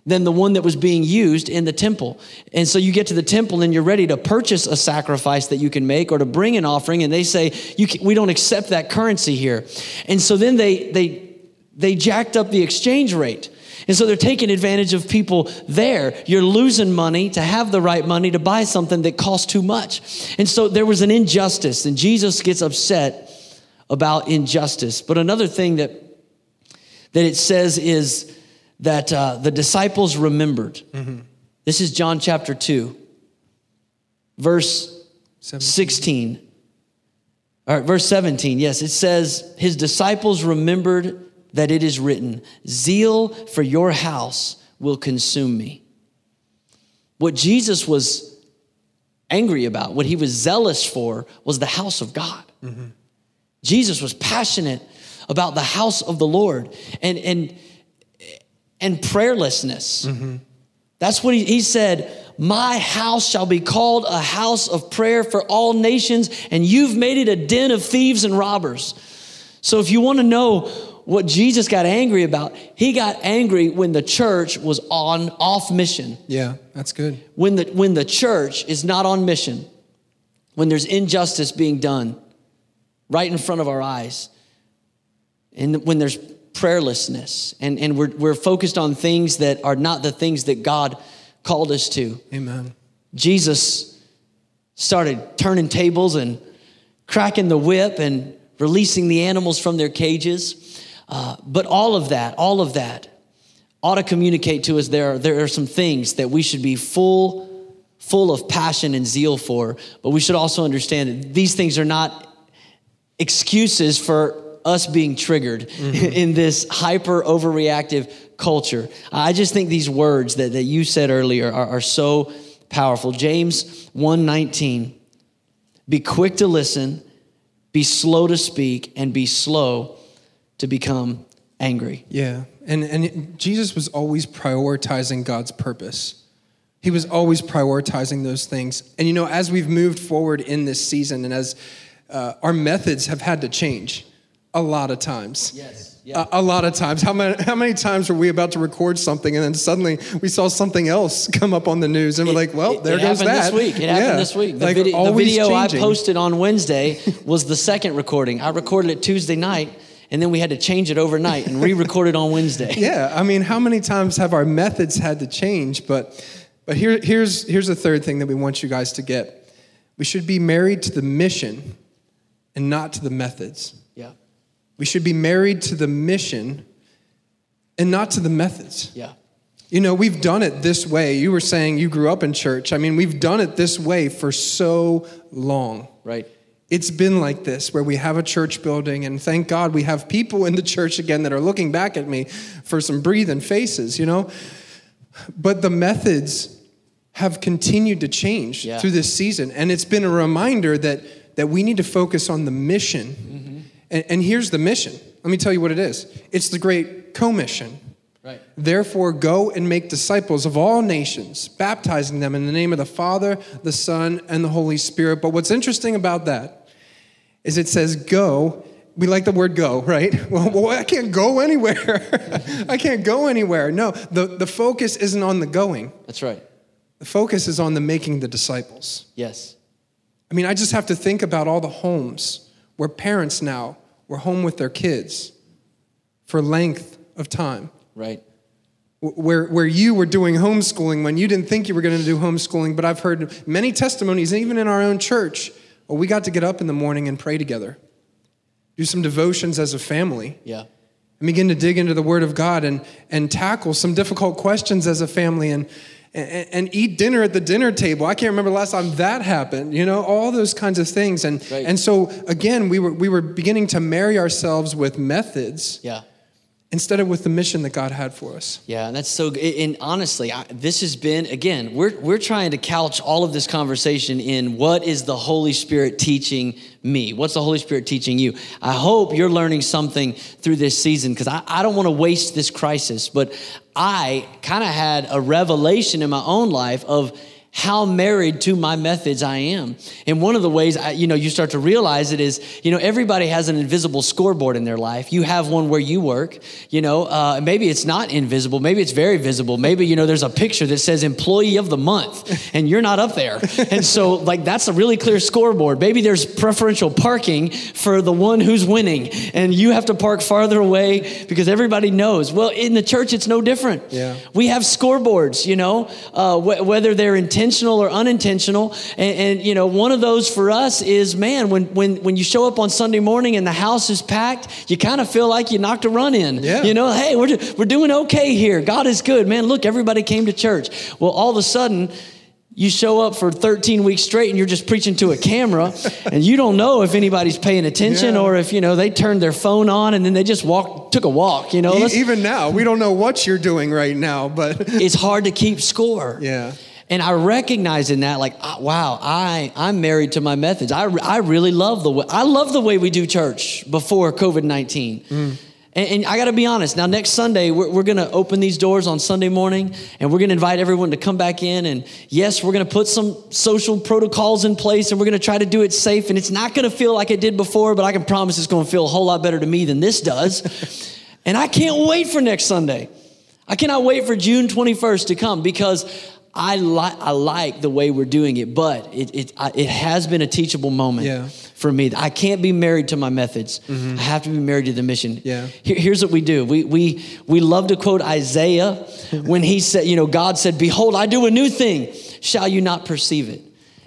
S1: than the one that was being used in the temple. And so you get to the temple and you're ready to purchase a sacrifice that you can make or to bring an offering. And they say can, we don't accept that currency here. And so then they they they jacked up the exchange rate. And so they're taking advantage of people there. You're losing money to have the right money to buy something that costs too much. And so there was an injustice, and Jesus gets upset about injustice. But another thing that, that it says is that uh, the disciples remembered. Mm-hmm. This is John chapter 2, verse 16. All right, verse 17. Yes, it says, His disciples remembered that it is written, Zeal for your house will consume me. What Jesus was angry about, what he was zealous for, was the house of God. Mm-hmm. Jesus was passionate about the house of the Lord and, and, and prayerlessness. Mm-hmm. That's what he, he said. My house shall be called a house of prayer for all nations, and you've made it a den of thieves and robbers. So, if you want to know what Jesus got angry about, he got angry when the church was on off mission.
S2: Yeah, that's good.
S1: When the when the church is not on mission, when there's injustice being done right in front of our eyes, and when there's prayerlessness, and, and we're, we're focused on things that are not the things that God called us to.
S2: Amen.
S1: Jesus started turning tables and cracking the whip and releasing the animals from their cages. Uh, but all of that, all of that ought to communicate to us there, there are some things that we should be full, full of passion and zeal for, but we should also understand that these things are not excuses for us being triggered mm-hmm. [LAUGHS] in this hyper overreactive culture. I just think these words that, that you said earlier are, are so powerful. James 1:19. Be quick to listen, be slow to speak, and be slow to become angry.
S2: Yeah. And, and Jesus was always prioritizing God's purpose. He was always prioritizing those things. And you know, as we've moved forward in this season and as uh, our methods have had to change a lot of times.
S1: Yes.
S2: Yeah. A, a, lot of times. How many, how many times were we about to record something and then suddenly we saw something else [LAUGHS] come up on the news and we're like, well, there
S1: it
S2: goes
S1: that. This week. It happened yeah. this week. The, like the video changing. I posted on Wednesday was the second recording. I recorded it Tuesday night and then we had to change it overnight and re-record it on Wednesday. [LAUGHS]
S2: Yeah, I mean, how many times have our methods had to change? But but here, here's here's the third thing that we want you guys to get. We should be married to the mission and not to the methods.
S1: Yeah.
S2: We should be married to the mission and not to the methods.
S1: Yeah.
S2: You know, we've done it this way. You were saying you grew up in church. I mean, we've done it this way for so long.
S1: Right.
S2: It's been like this, where we have a church building, and thank God we have people in the church again that are looking back at me for some breathing faces, you know? But the methods have continued to change yeah. through this season, and it's been a reminder that, that we need to focus on the mission. Mm-hmm. And, and here's the mission. Let me tell you what it is it's the great commission.
S1: Right.
S2: Therefore, go and make disciples of all nations, baptizing them in the name of the Father, the Son, and the Holy Spirit. But what's interesting about that is it says go. We like the word go, right? [LAUGHS] Well, well I can't go anywhere. [LAUGHS] I can't go anywhere. No, the, the focus isn't on the going.
S1: That's right.
S2: The focus is on the making the disciples.
S1: Yes.
S2: I mean, I just have to think about all the homes where parents now were home with their kids for length of time
S1: Right.
S2: Where, where you were doing homeschooling when you didn't think you were going to do homeschooling, but I've heard many testimonies, even in our own church, well, we got to get up in the morning and pray together, do some devotions as a family.
S1: Yeah.
S2: And begin to dig into the Word of God and, and tackle some difficult questions as a family and, and, and, eat dinner at the dinner table. I can't remember the last time that happened, you know, all those kinds of things. And, right. and so, again, we were, we were beginning to marry ourselves with methods.
S1: Yeah
S2: instead of with the mission that God had for us.
S1: Yeah, and that's so good. And honestly, I, this has been, again, we're, we're trying to couch all of this conversation in what is the Holy Spirit teaching me? What's the Holy Spirit teaching you? I hope you're learning something through this season because I, I don't want to waste this crisis, but I kind of had a revelation in my own life of how married to my methods I am. And one of the ways I, you know you start to realize it is, you know, everybody has an invisible scoreboard in their life. You have one where you work. You know, uh, maybe it's not invisible. Maybe it's very visible. Maybe you know there's a picture that says employee of the month, and you're not up there. And so like that's a really clear scoreboard. Maybe there's preferential parking for the one who's winning, and you have to park farther away because everybody knows. Well, in the church, it's no different.
S2: Yeah.
S1: We have scoreboards. You know, uh, wh- whether they're intentional intentional or unintentional. And, and, you know, one of those for us is, man, when, when, when you show up on Sunday morning and the house is packed, you kind of feel like you knocked a run in.
S2: Yeah.
S1: You know, hey, we're, we're doing okay here. God is good. Man, look, everybody came to church. Well, all of a sudden, you show up for 13 weeks straight and you're just preaching to a camera [LAUGHS] and you don't know if anybody's paying attention
S2: Yeah.
S1: or if you know they turned their phone on and then they just walked took a walk you know
S2: E- even now, we don't know what you're doing right now, but
S1: it's hard to keep score [LAUGHS]
S2: yeah.
S1: And I recognize in that, like, wow, I I'm married to my methods. I, I really love the way I love the way we do church before COVID nineteen. Mm-hmm. And, and I got to be honest. Now, next Sunday, we're, we're going to open these doors on Sunday morning, and we're going to invite everyone to come back in. And yes, we're going to put some social protocols in place, and we're going to try to do it safe. And it's not going to feel like it did before, but I can promise it's going to feel a whole lot better to me than this does. [LAUGHS] and I can't wait for next Sunday. I cannot wait for June 21st to come because I, li- I like the way we're doing it, but it, it, I, it has been a teachable moment
S2: Yeah.
S1: for me. I can't be married to my methods. Mm-hmm. I have to be married to the mission.
S2: Yeah.
S1: Here- here's what we do. We, we, we love to quote Isaiah [LAUGHS] when he said, you know, God said, Behold, I do a new thing. Shall you not perceive it?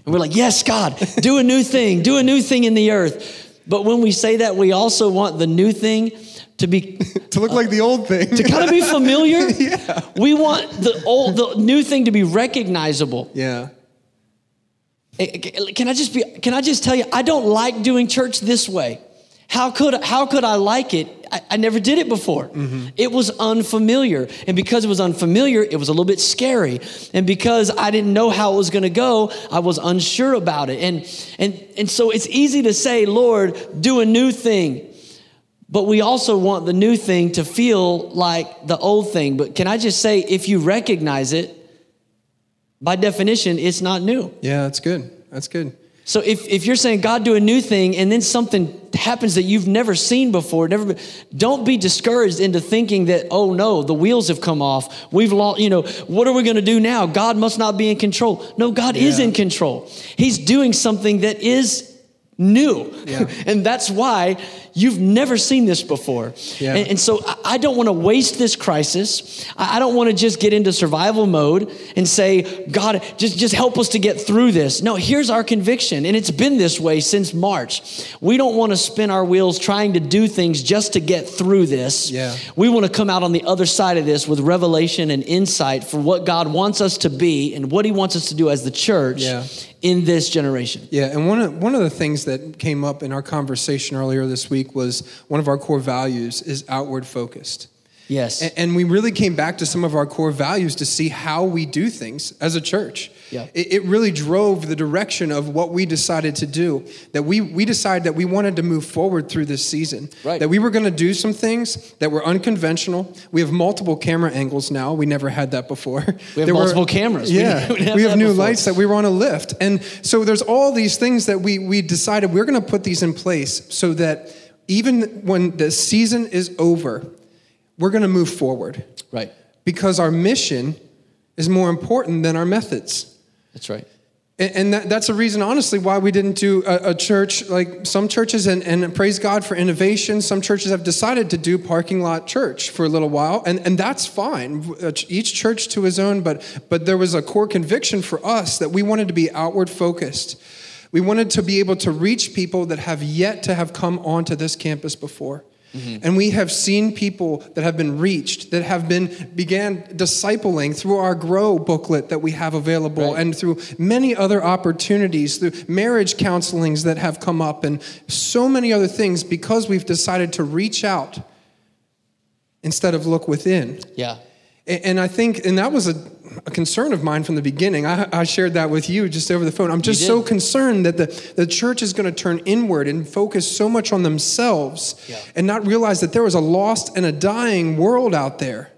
S1: And we're like, Yes, God, do a new thing. Do a new thing in the earth. But when we say that, we also want the new thing to be [LAUGHS]
S2: To look like the old thing.
S1: to kind of be familiar. [LAUGHS] yeah. We want the old, the new thing to be recognizable.
S2: yeah.
S1: Eh, eh, eh, Can I just be? Can I just tell you? I don't like doing church this way. How could how could I like it? I, I never did it before. Mm-hmm. It was unfamiliar, and because it was unfamiliar, it was a little bit scary. And because I didn't know how it was going to go, I was unsure about it. And and and so it's easy to say, Lord, do a new thing. But we also want the new thing to feel like the old thing. But can I just say, if you recognize it, by definition, it's not new.
S2: Yeah, that's good. That's good.
S1: So if, if you're saying God do a new thing and then something happens that you've never seen before, never been, don't be discouraged into thinking that oh no, the wheels have come off. We've lost, you know, what are we going to do now? God must not be in control. No, God is in control. He's doing something that is new.
S2: Yeah. [LAUGHS]
S1: and that's why you've never seen this before.
S2: Yeah.
S1: And, and so I- don't want to waste this crisis. I I don't want to just get into survival mode and say, God, just, just help us to get through this. No, here's our conviction. And it's been this way since March. We don't want to spin our wheels trying to do things just to get through this.
S2: Yeah.
S1: We want to come out on the other side of this with revelation and insight for what God wants us to be and what he wants us to do as the church
S2: Yeah.
S1: in this generation.
S2: Yeah, and one of, one of the things that came up in our conversation earlier this week was one of our core values is outward focused.
S1: Yes.
S2: And we really came back to some of our core values to see how we do things as a church.
S1: Yeah.
S2: It, it really drove the direction of what we decided to do. That we, we decided that we wanted to move forward through this season.
S1: Right.
S2: That we were going to do some things that were unconventional. We have multiple camera angles now. We never had that before.
S1: We have
S2: There
S1: multiple cameras.
S2: Yeah. [LAUGHS]
S1: we have
S2: we have new
S1: before.
S2: lights that we were on a lift. And so there's all these things that we, we decided we're going to put these in place so that even when the season is over, we're going to move forward
S1: right.
S2: because our mission is more important than our methods.
S1: That's right.
S2: And, and that, that's the reason, honestly, why we didn't do a, a church like some churches, and, and praise God for innovation. Some churches have decided to do parking lot church for a little while, and, and that's fine. Uh, Each church to his own, but, but there was a core conviction for us that we wanted to be outward focused. We wanted to be able to reach people that have yet to have come onto this campus before. Mm-hmm. And we have seen people that have been reached, that have been began discipling through our grow booklet that we have available
S1: Right.
S2: and through many other opportunities, through marriage counselings that have come up and so many other things because we've decided to reach out instead of look within.
S1: Yeah.
S2: And I think, and that was a, a concern of mine from the beginning. I, I shared that with you just over the phone. I'm just so concerned that the, the church is going to turn inward and focus so much on themselves
S1: Yeah.
S2: and not realize that there is a lost and a dying world out there.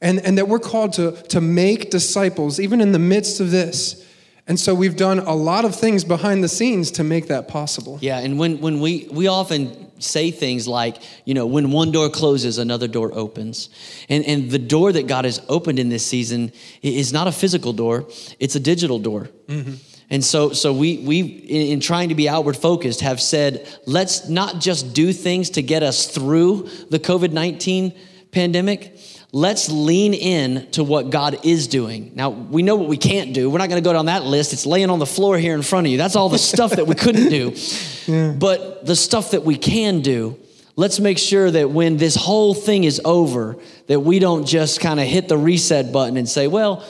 S2: and, and that we're called to, to make disciples even in the midst of this. And so we've done a lot of things behind the scenes to make that possible.
S1: Yeah, and when, when we, we often say things like, you know, when one door closes, another door opens. And, and the door that God has opened in this season is not a physical door, it's a digital door. Mm-hmm. And so, so we, we in, in trying to be outward focused, have said, let's not just do things to get us through the COVID 19 pandemic let's lean in to what God is doing. Now, we know what we can't do. We're not going to go down that list. It's laying on the floor here in front of you. That's all the stuff that we couldn't do. [LAUGHS] Yeah. But the stuff that we can do, let's make sure that when this whole thing is over, that we don't just kind of hit the reset button and say, well,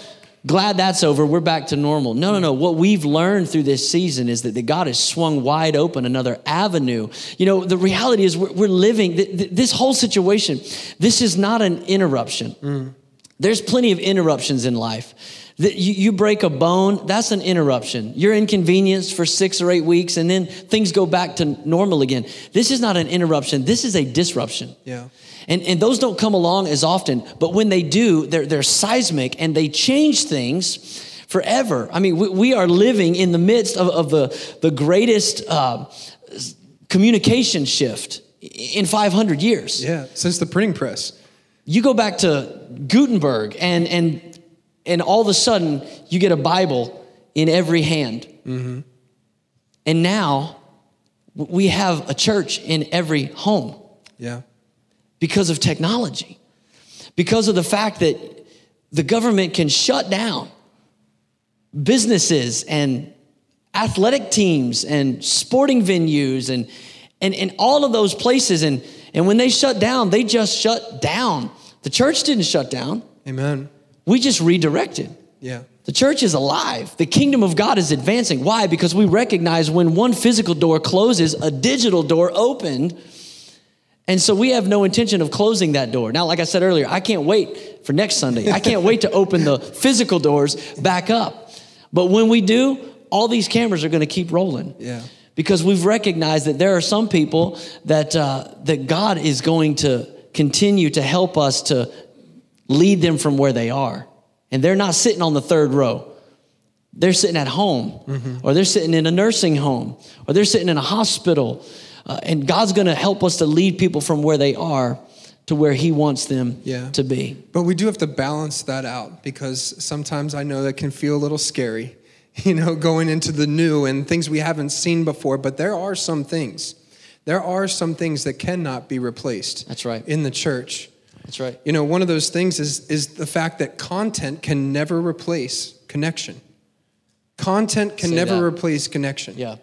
S1: glad that's over. We're back to normal. No, no, no. What we've learned through this season is that, God has swung wide open another avenue. You know, the reality is we're, we're living this whole situation. This is not an interruption. Mm. There's plenty of interruptions in life. That you break a bone, that's an interruption. You're inconvenienced for six or eight weeks, and then things go back to normal again. This is not an interruption, this is a disruption.
S2: Yeah.
S1: And, and those don't come along as often, but when they do, they're, they're seismic and they change things forever. I mean, we, we are living in the midst of, of the, the greatest uh, communication shift in 500 years.
S2: Yeah, since the printing press.
S1: You go back to Gutenberg, and, and, and all of a sudden, you get a Bible in every hand. Mm-hmm. And now, we have a church in every home.
S2: Yeah
S1: because of technology, because of the fact that the government can shut down businesses and athletic teams and sporting venues and, and, and all of those places. And, and when they shut down, they just shut down. The church didn't shut down.
S2: Amen.
S1: We just redirected.
S2: Yeah.
S1: The church is alive. The kingdom of God is advancing. Why? Because we recognize when one physical door closes, a digital door opened and so we have no intention of closing that door. Now, like I said earlier, I can't wait for next Sunday. I can't wait to open the physical doors back up. But when we do, all these cameras are going to keep rolling.
S2: Yeah.
S1: Because we've recognized that there are some people that uh, that God is going to continue to help us to lead them from where they are, and they're not sitting on the third row. They're sitting at home, mm-hmm. or they're sitting in a nursing home, or they're sitting in a hospital uh, and God's going to help us to lead people from where they are to where He wants them yeah. to be.
S2: But we do have to balance that out because sometimes I know that can feel a little scary, [LAUGHS] you know, going into the new and things we haven't seen before. But there are some things, there are some things that cannot be replaced.
S1: That's right.
S2: In the church.
S1: That's right.
S2: You know, one of those things is, is the fact that content can never replace connection. Content can Say never that. replace connection.
S1: Yeah.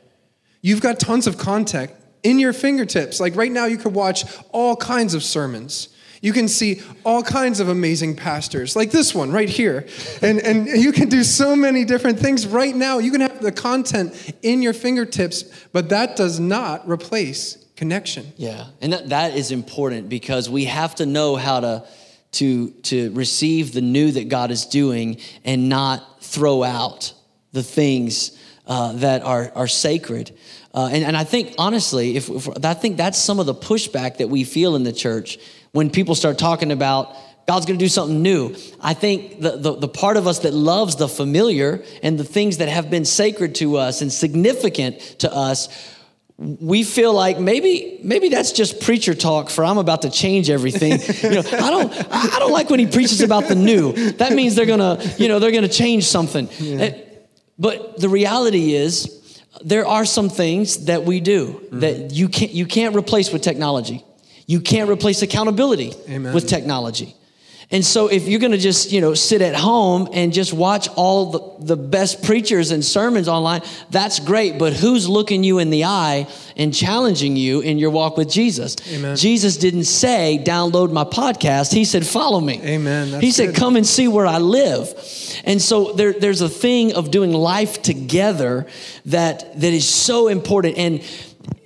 S2: You've got tons of content in your fingertips. Like right now, you could watch all kinds of sermons. You can see all kinds of amazing pastors, like this one right here. And, and you can do so many different things right now. You can have the content in your fingertips, but that does not replace connection.
S1: Yeah, and that, that is important because we have to know how to, to, to receive the new that God is doing and not throw out the things uh, that are, are sacred. Uh, and, and I think, honestly, if, if, I think that's some of the pushback that we feel in the church when people start talking about God's going to do something new. I think the, the, the, part of us that loves the familiar and the things that have been sacred to us and significant to us, we feel like maybe maybe that's just preacher talk for I'm about to change everything. [LAUGHS] you know, I don't I don't like when he preaches about the new. That means they're gonna you know they're gonna change something. Yeah. But the reality is there are some things that we do mm-hmm. that you can't, you can't replace with technology. You can't replace accountability Amen. with technology. And so if you're going to just, you know, sit at home and just watch all the, the best preachers and sermons online, that's great. But who's looking you in the eye and challenging you in your walk with Jesus?
S2: Amen.
S1: Jesus didn't say, download my podcast. He said, follow me.
S2: Amen.
S1: That's he said, good. come and see where I live. And so there, there's a thing of doing life together that, that is so important. And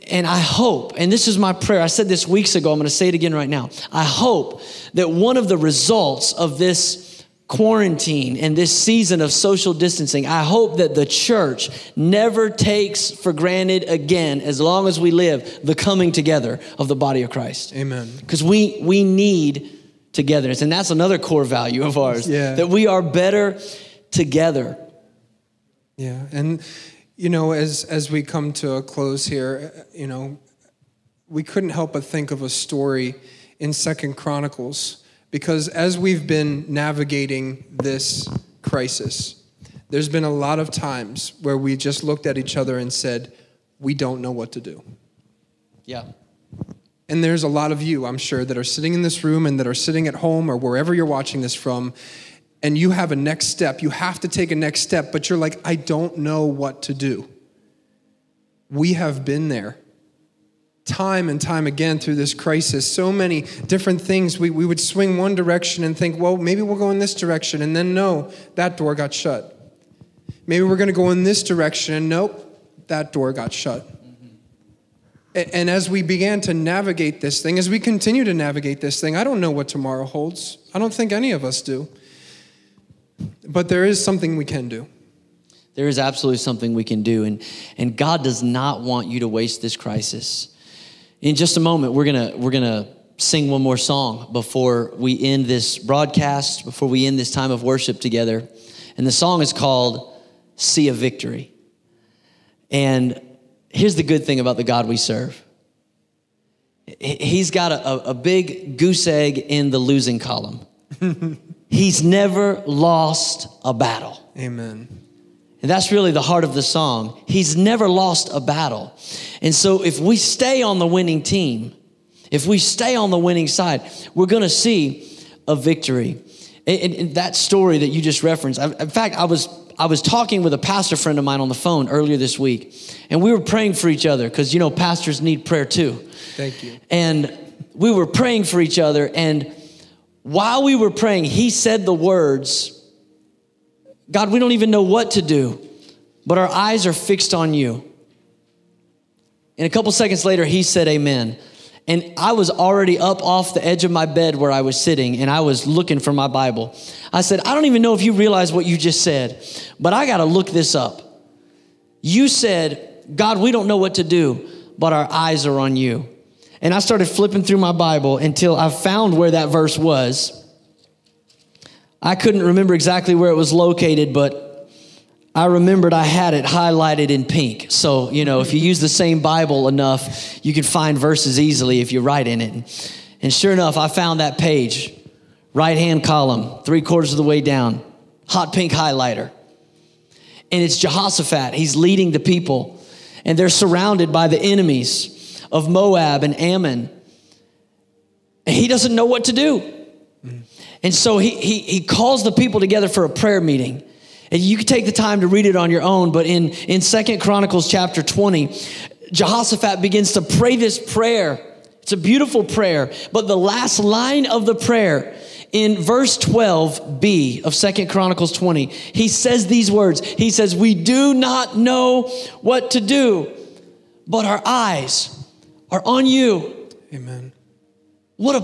S1: and I hope, and this is my prayer, I said this weeks ago, I'm going to say it again right now. I hope that one of the results of this quarantine and this season of social distancing, I hope that the church never takes for granted again, as long as we live, the coming together of the body of Christ.
S2: Amen.
S1: Because we, we need togetherness. And that's another core value of ours
S2: Yeah.
S1: that we are better together.
S2: Yeah, and you know, as as we come to a close here, uh, you know, we couldn't help but think of a story in Second Chronicles because as we've been navigating this crisis, there's been a lot of times where we just looked at each other and said, "We don't know what to do."
S1: Yeah.
S2: And there's a lot of you, I'm sure, that are sitting in this room and that are sitting at home or wherever you're watching this from, and you have a next step. You have to take a next step, but you're like, I don't know what to do. We have been there time and time again through this crisis. So many different things. We, we would swing one direction and think, well, maybe we'll go in this direction. And then, no, that door got shut. Maybe we're going to go in this direction, and nope, that door got shut. A- And as we began to navigate this thing, as we continue to navigate this thing, I don't know what tomorrow holds. I don't think any of us do. But there is something we can do.
S1: There is absolutely something we can do. And, and God does not want you to waste this crisis. In just a moment, we're going to we're going to sing one more song before we end this broadcast, before we end this time of worship together. And the song is called See a Victory. And here's the good thing about the God we serve He- He's got a, a big goose egg in the losing column. [LAUGHS] He's never lost a battle.
S2: Amen.
S1: And that's really the heart of the song. He's never lost a battle. And so if we stay on the winning team, if we stay on the winning side, we're going to see a victory. And, and- that story that you just referenced, I- in fact, I was I was talking with a pastor friend of mine on the phone earlier this week, and we were praying for each other because you know pastors need prayer too.
S2: Thank you.
S1: And we were praying for each other, and while we were praying, he said the words, God, we don't even know what to do, but our eyes are fixed on you. And a couple seconds later, he said, Amen. And I was already up off the edge of my bed where I was sitting, and I was looking for my Bible. I said, I don't even know if you realize what you just said, but I got to look this up. You said, God, we don't know what to do, but our eyes are on you. And I started flipping through my Bible until I found where that verse was. I couldn't remember exactly where it was located, but I remembered I had it highlighted in pink. So, you know, if you use the same Bible enough, you can find verses easily if you write in it. And sure enough, I found that page, right hand column, three quarters of the way down, hot pink highlighter. And it's Jehoshaphat. He's leading the people, and they're surrounded by the enemies of Moab and Ammon. And he doesn't know what to do. And so he, he, he calls the people together for a prayer meeting. And you can take the time to read it on your own, but in, in Second Chronicles chapter 20, Jehoshaphat begins to pray this prayer. It's a beautiful prayer, but the last line of the prayer in verse 12b of Second Chronicles 20, he says these words. He says, We do not know what to do, but our eyes are on you.
S2: Amen.
S1: What a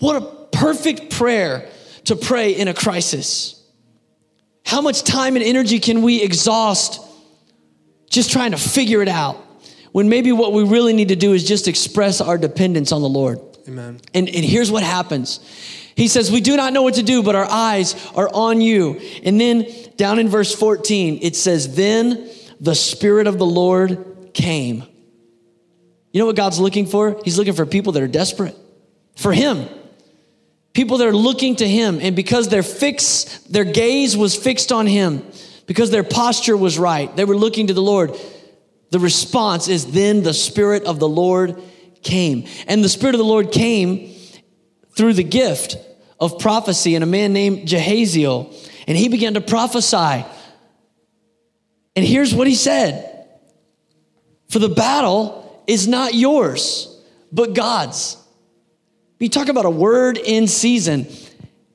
S1: what a perfect prayer to pray in a crisis. How much time and energy can we exhaust just trying to figure it out when maybe what we really need to do is just express our dependence on the Lord?
S2: Amen.
S1: And, and here's what happens. He says, We do not know what to do, but our eyes are on you. And then down in verse 14, it says, Then the Spirit of the Lord came. You know what God's looking for? He's looking for people that are desperate for Him. People that are looking to Him. And because their fix, their gaze was fixed on Him, because their posture was right, they were looking to the Lord. The response is then the Spirit of the Lord came. And the Spirit of the Lord came through the gift of prophecy and a man named Jahaziel. And he began to prophesy. And here's what he said For the battle is not yours, but God's. You talk about a word in season.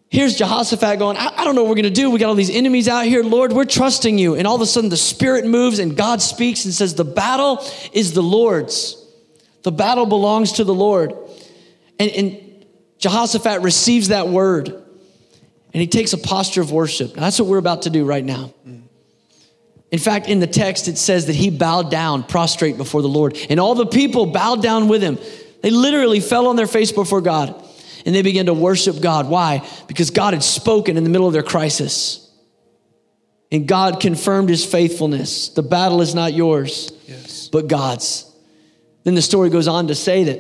S1: Here's Jehoshaphat going, I, I don't know what we're going to do. We got all these enemies out here. Lord, we're trusting you. And all of a sudden, the Spirit moves and God speaks and says, The battle is the Lord's. The battle belongs to the Lord. And, and Jehoshaphat receives that word and he takes a posture of worship. Now, that's what we're about to do right now. Mm-hmm. In fact, in the text, it says that he bowed down, prostrate before the Lord, and all the people bowed down with him. They literally fell on their face before God. and they began to worship God. Why? Because God had spoken in the middle of their crisis. And God confirmed his faithfulness. The battle is not yours,
S2: Yes.
S1: but God's. Then the story goes on to say that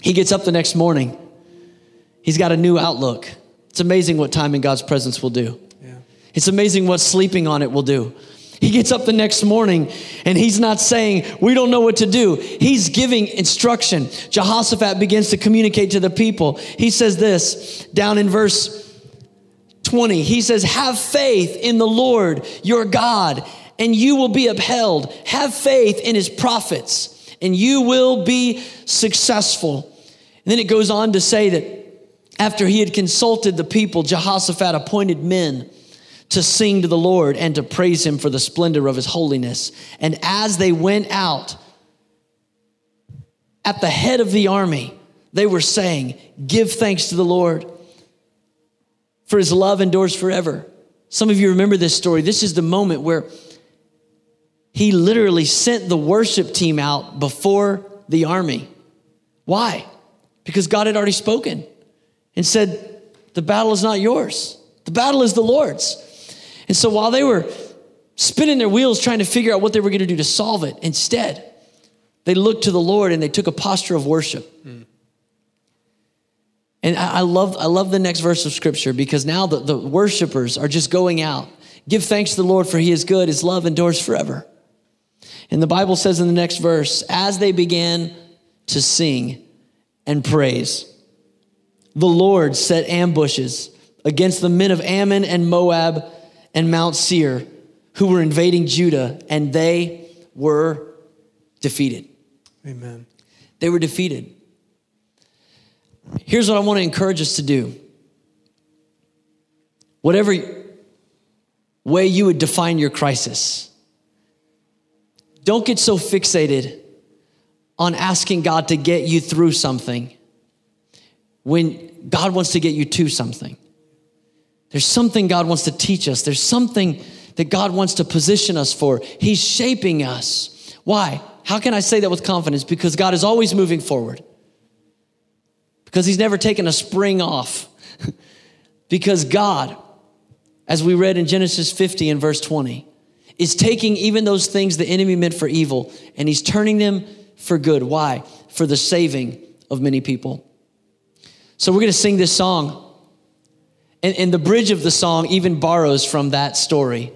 S1: he gets up the next morning. He's got a new outlook. It's amazing what time in God's presence will do.
S2: Yeah.
S1: It's amazing what sleeping on it will do. He gets up the next morning and he's not saying, We don't know what to do. He's giving instruction. Jehoshaphat begins to communicate to the people. He says this down in verse 20. He says, Have faith in the Lord your God, and you will be upheld. Have faith in his prophets, and you will be successful. And then it goes on to say that after he had consulted the people, Jehoshaphat appointed men to sing to the Lord and to praise him for the splendor of his holiness. And as they went out at the head of the army, they were saying, Give thanks to the Lord, for his love endures forever. Some of you remember this story. This is the moment where he literally sent the worship team out before the army. Why? Because God had already spoken and said, The battle is not yours, the battle is the Lord's. And so while they were spinning their wheels trying to figure out what they were going to do to solve it, instead, they looked to the Lord and they took a posture of worship. And I I love, I love the next verse of scripture because now the, the worshipers are just going out. Give thanks to the Lord for he is good, his love endures forever. And the Bible says in the next verse, as they began to sing and praise, the Lord set ambushes against the men of Ammon and Moab and Mount Seir who were invading Judah, and they were defeated.
S2: Amen.
S1: They were defeated. Here's what I want to encourage us to do. Whatever way you would define your crisis, don't get so fixated on asking God to get you through something when God wants to get you to something. There's something God wants to teach us. There's something that God wants to position us for. He's shaping us. Why? How can I say that with confidence? Because God is always moving forward. Because He's never taken a spring off. [LAUGHS] because God, as we read in Genesis 50 and verse 20, is taking even those things the enemy meant for evil and He's turning them for good. Why? For the saving of many people. So we're going to sing this song. And, and the bridge of the song even borrows from that story.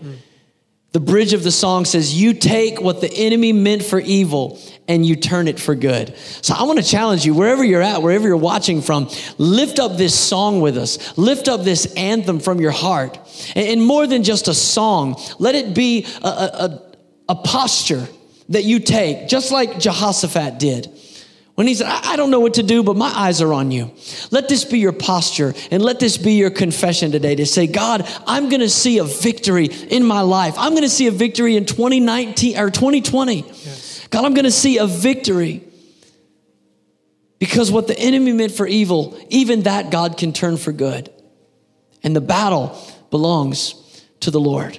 S1: The bridge of the song says, You take what the enemy meant for evil and you turn it for good. So I want to challenge you, wherever you're at, wherever you're watching from, lift up this song with us. Lift up this anthem from your heart. And, and more than just a song, let it be a, a, a posture that you take, just like Jehoshaphat did. When he said, I don't know what to do, but my eyes are on you. Let this be your posture and let this be your confession today to say, God, I'm going to see a victory in my life. I'm going to see a victory in 2019 or 2020. God, I'm going to see a victory. Because what the enemy meant for evil, even that God can turn for good. And the battle belongs to the Lord.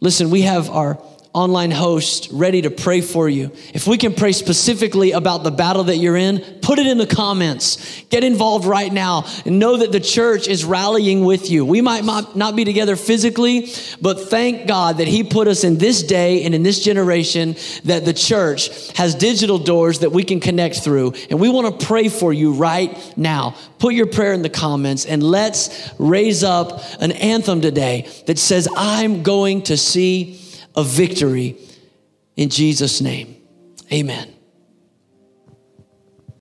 S1: Listen, we have our online host ready to pray for you. If we can pray specifically about the battle that you're in, put it in the comments. Get involved right now and know that the church is rallying with you. We might not be together physically, but thank God that He put us in this day and in this generation that the church has digital doors that we can connect through. And we want to pray for you right now. Put your prayer in the comments and let's raise up an anthem today that says, I'm going to see a victory in Jesus' name. Amen.